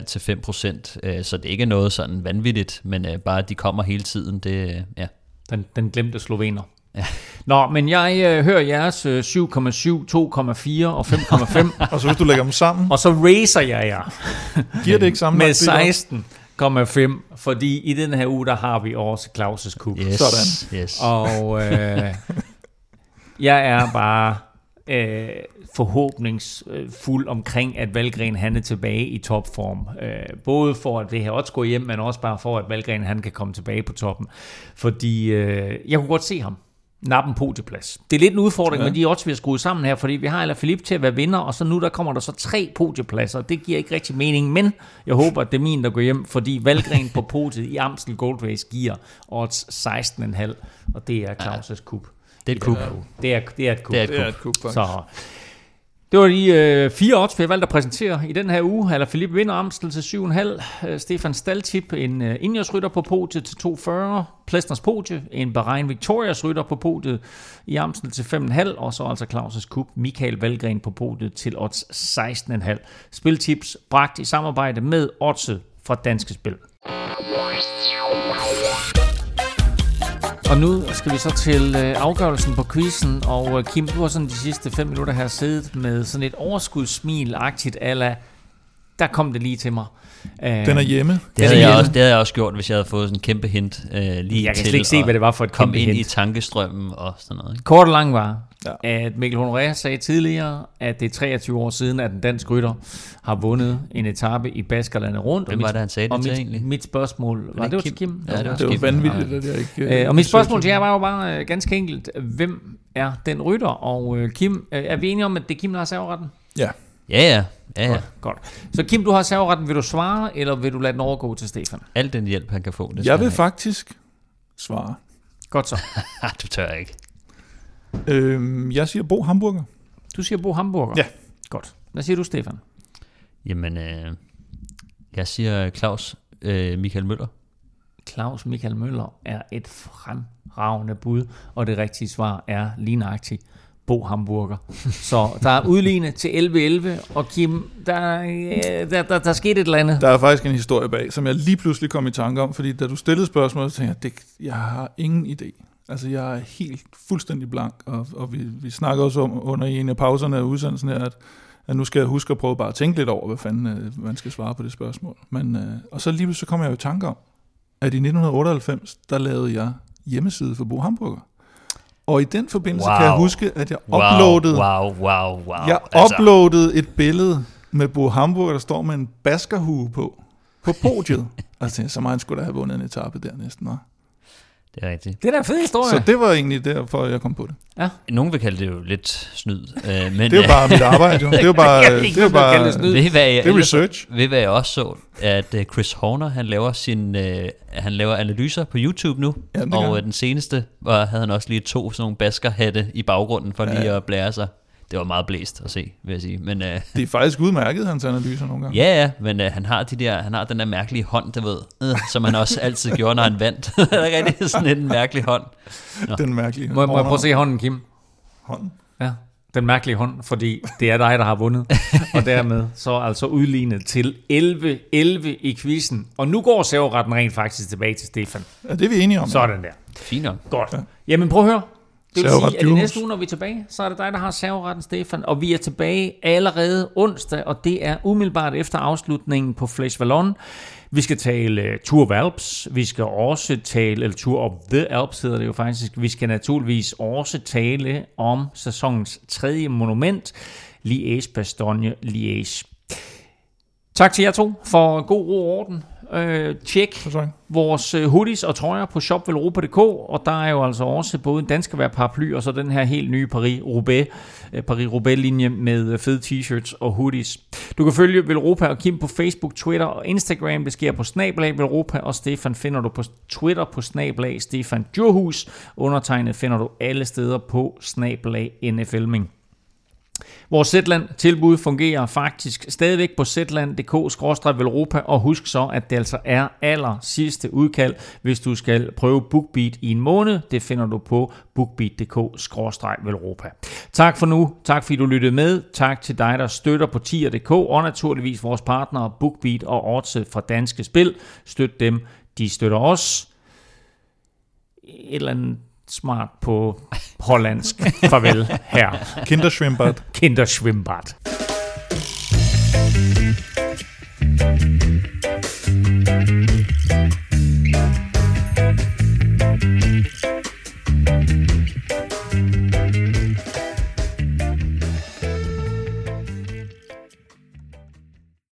4,5 til 5 procent, øh, så det er ikke noget sådan vanvittigt, men øh, bare at de kommer hele tiden, det, øh, ja.
Den, den glemte slovener.
Ja.
Nå, men jeg øh, hører jeres øh, 7,7, 2,4 og 5,5, *laughs*
Og så hvis du lægger dem sammen,
og så racer jeg jer
giver det ikke samme
med 16,5, fordi i den her uge, der har vi også Claus' Cup.
Yes,
Sådan.
Yes.
Og øh, *laughs* jeg er bare øh, forhåbningsfuld omkring, at Valgren han er tilbage i topform. Øh, både for at det her odds går hjem, men også bare for, at Valgren han kan komme tilbage på toppen. Fordi øh, jeg kunne godt se ham nappen podieplads. Det er lidt en udfordring ja. med de odds, vi har skruet sammen her, fordi vi har Eller Philippe til at være vinder, og så nu der kommer der så tre podiepladser. Det giver ikke rigtig mening, men jeg håber, at det er min, der går hjem, fordi Valgren på podiet i Amstel Gold Race giver odds 16,5, og det er Claus' kup.
Det er et kup.
Det er, det er et kup.
Det er et
kup, faktisk.
Så det var de øh, fire odds, vi har valgt at præsentere i den her uge. Eller Philippe vinder Amstel til 7,5. Øh, Stefan Staltip, en øh, indjørsrytter på podiet til 2,40. Plesners podie, en Bahrain Victorias rytter på podiet i Amstel til 5,5. Og så altså Claus' Kup, Michael Valgren på podiet til odds 16,5. Spiltips bragt i samarbejde med odds fra Danske Spil. Og nu skal vi så til øh, afgørelsen på quizzen, og øh, Kim, du har sådan de sidste 5 minutter her siddet med sådan et overskudssmil-agtigt ala, der kom det lige til mig. Øh,
Den er hjemme.
Det havde, jeg
hjemme.
også, det havde jeg også gjort, hvis jeg havde fået sådan en kæmpe hint øh, lige
Jeg kan
til
slet ikke se, hvad det var for et
komme
kæmpe
ind
hint.
i tankestrømmen og sådan noget. Ikke?
Kort og lang var,
Ja.
at Mikkel Honoré sagde tidligere, at det er 23 år siden, at en dansk rytter har vundet en etape i Baskerlandet rundt.
Hvem var det, han sagde det til
mit,
egentlig?
Mit spørgsmål, var
det
det, var
Kim?
til Kim?
Ja, det var
Det var
Kim.
vanvittigt, at jeg ikke...
Øh, og mit spørgsmål til jer var jo bare øh, ganske enkelt, hvem er den rytter? Og øh, Kim, øh, er vi enige om, at det er Kim, der har serveretten?
Ja.
Ja, ja. Ja, ja.
Godt. Så Kim, du har serveretten. Vil du svare, eller vil du lade den overgå til Stefan?
Al den hjælp, han kan få. Det
Jeg vil
have.
faktisk svare.
Godt så. *laughs*
Du tør ikke.
Øhm, jeg siger Bo Hamburger.
Du siger Bo Hamburger.
Ja.
Godt. Hvad siger du, Stefan?
Jamen, øh, jeg siger Claus øh, Michael Møller.
Claus Michael Møller er et fremragende bud, og det rigtige svar er lige nøjagtigt Bo Hamburger. Så der er udlignet til 11-11, og Kim, der, øh, der, der, der skete et eller andet.
Der er faktisk en historie bag, som jeg lige pludselig kom i tanke om, fordi da du stillede spørgsmålet, så tænkte jeg, det, jeg har ingen idé. Altså, jeg er helt fuldstændig blank, og, og vi, vi snakker også om under en af pauserne af udsendelsen her, at, at nu skal jeg huske at prøve bare at tænke lidt over, hvad fanden øh, man skal svare på det spørgsmål. Men, øh, og så lige pludselig så kom jeg jo i tanke om, at i 1998, der lavede jeg hjemmeside for Bo Hamburger. Og i den forbindelse wow. kan jeg huske, at jeg
Wow,
uploadede,
wow, wow, wow.
jeg uploadede et billede med Bo Hamburger, der står med en baskerhue på, på podiet. *laughs* tænkte, så meget skulle der have vundet en etape der næsten, var.
Det er rigtigt.
Det er da en fed historie.
Så det var egentlig derfor, jeg kom på det.
Nogen vil kalde det jo lidt snyd. Øh, men,
Det er jo bare mit arbejde, jo. *laughs* Det er jo bare,
Jeg
det er jo bare,
kalder snyd.
Ved hvad jeg,
det er research.
Ved hvad jeg også så? At øh, Chris Horner, han laver sin, øh, han laver analyser på YouTube nu.
Ja, det
og øh, den seneste var, havde han også lige to sådan nogle baskerhatte i baggrunden, for lige
Ja.
at blære sig. Det var meget blæst at se, vil jeg sige. Men, øh,
Det er faktisk udmærket, hans analyser nogle gange. *laughs*
ja, ja, men øh, han, har de der, han har den der mærkelige hånd, du ved, øh, som han også altid gjorde, når han vandt. *laughs* det er rigtig sådan en mærkelig hånd.
Den mærkelige
Må, må jeg prøve at se hånden, Kim?
hånd.
Ja, den mærkelige hånd, fordi det er dig, der har vundet. og dermed så altså udlignet til 11-11 i quizzen. Og nu går serveretten rent faktisk tilbage til Stefan.
Ja, det er vi enige om.
Sådan der.
Fint.
Godt. Ja. Jamen prøv at høre. Det vil
Serveret
sige, at i næste uge, når vi er tilbage, så er det dig, der har serveretten, Stefan. Og vi er tilbage allerede onsdag, og det er umiddelbart efter afslutningen på Flash Vallon. Vi skal tale uh, Tour of Alps. Vi skal også tale, eller Tour of the Alps hedder det jo faktisk. Vi skal naturligvis også tale om sæsonens tredje monument, Liège-Bastogne-Liège. Tak til jer to for god ro og orden. Øh, tjek vores øh, hoodies og trøjer på shopvelropa.dk, og der er jo altså også både en dansk paraply og så den her helt nye Paris-Roubaix, øh, Paris-Roubaix-linje med øh, fede t-shirts og hoodies. Du kan følge Velropa og Kim på Facebook, Twitter og Instagram. Det sker på Snablag Velropa, og Stefan finder du på Twitter på Snablag Stefan Djurhus. Undertegnet finder du alle steder på Snablag NFLming. Vores Zetland-tilbud fungerer faktisk stadigvæk på zetland.dk-velropa, og husk så, at det altså er aller sidste udkald, hvis du skal prøve BookBeat i en måned. Det finder du på bookbeat.dk-velropa. Tak for nu. Tak fordi du lyttede med. Tak til dig, der støtter på tier.dk, og naturligvis vores partnere BookBeat og Odset fra Danske Spil. Støt dem. De støtter os. Et eller andet smart på hollandsk. Farvel her.
Kinderschwimmbad.
Kinderschwimmbad.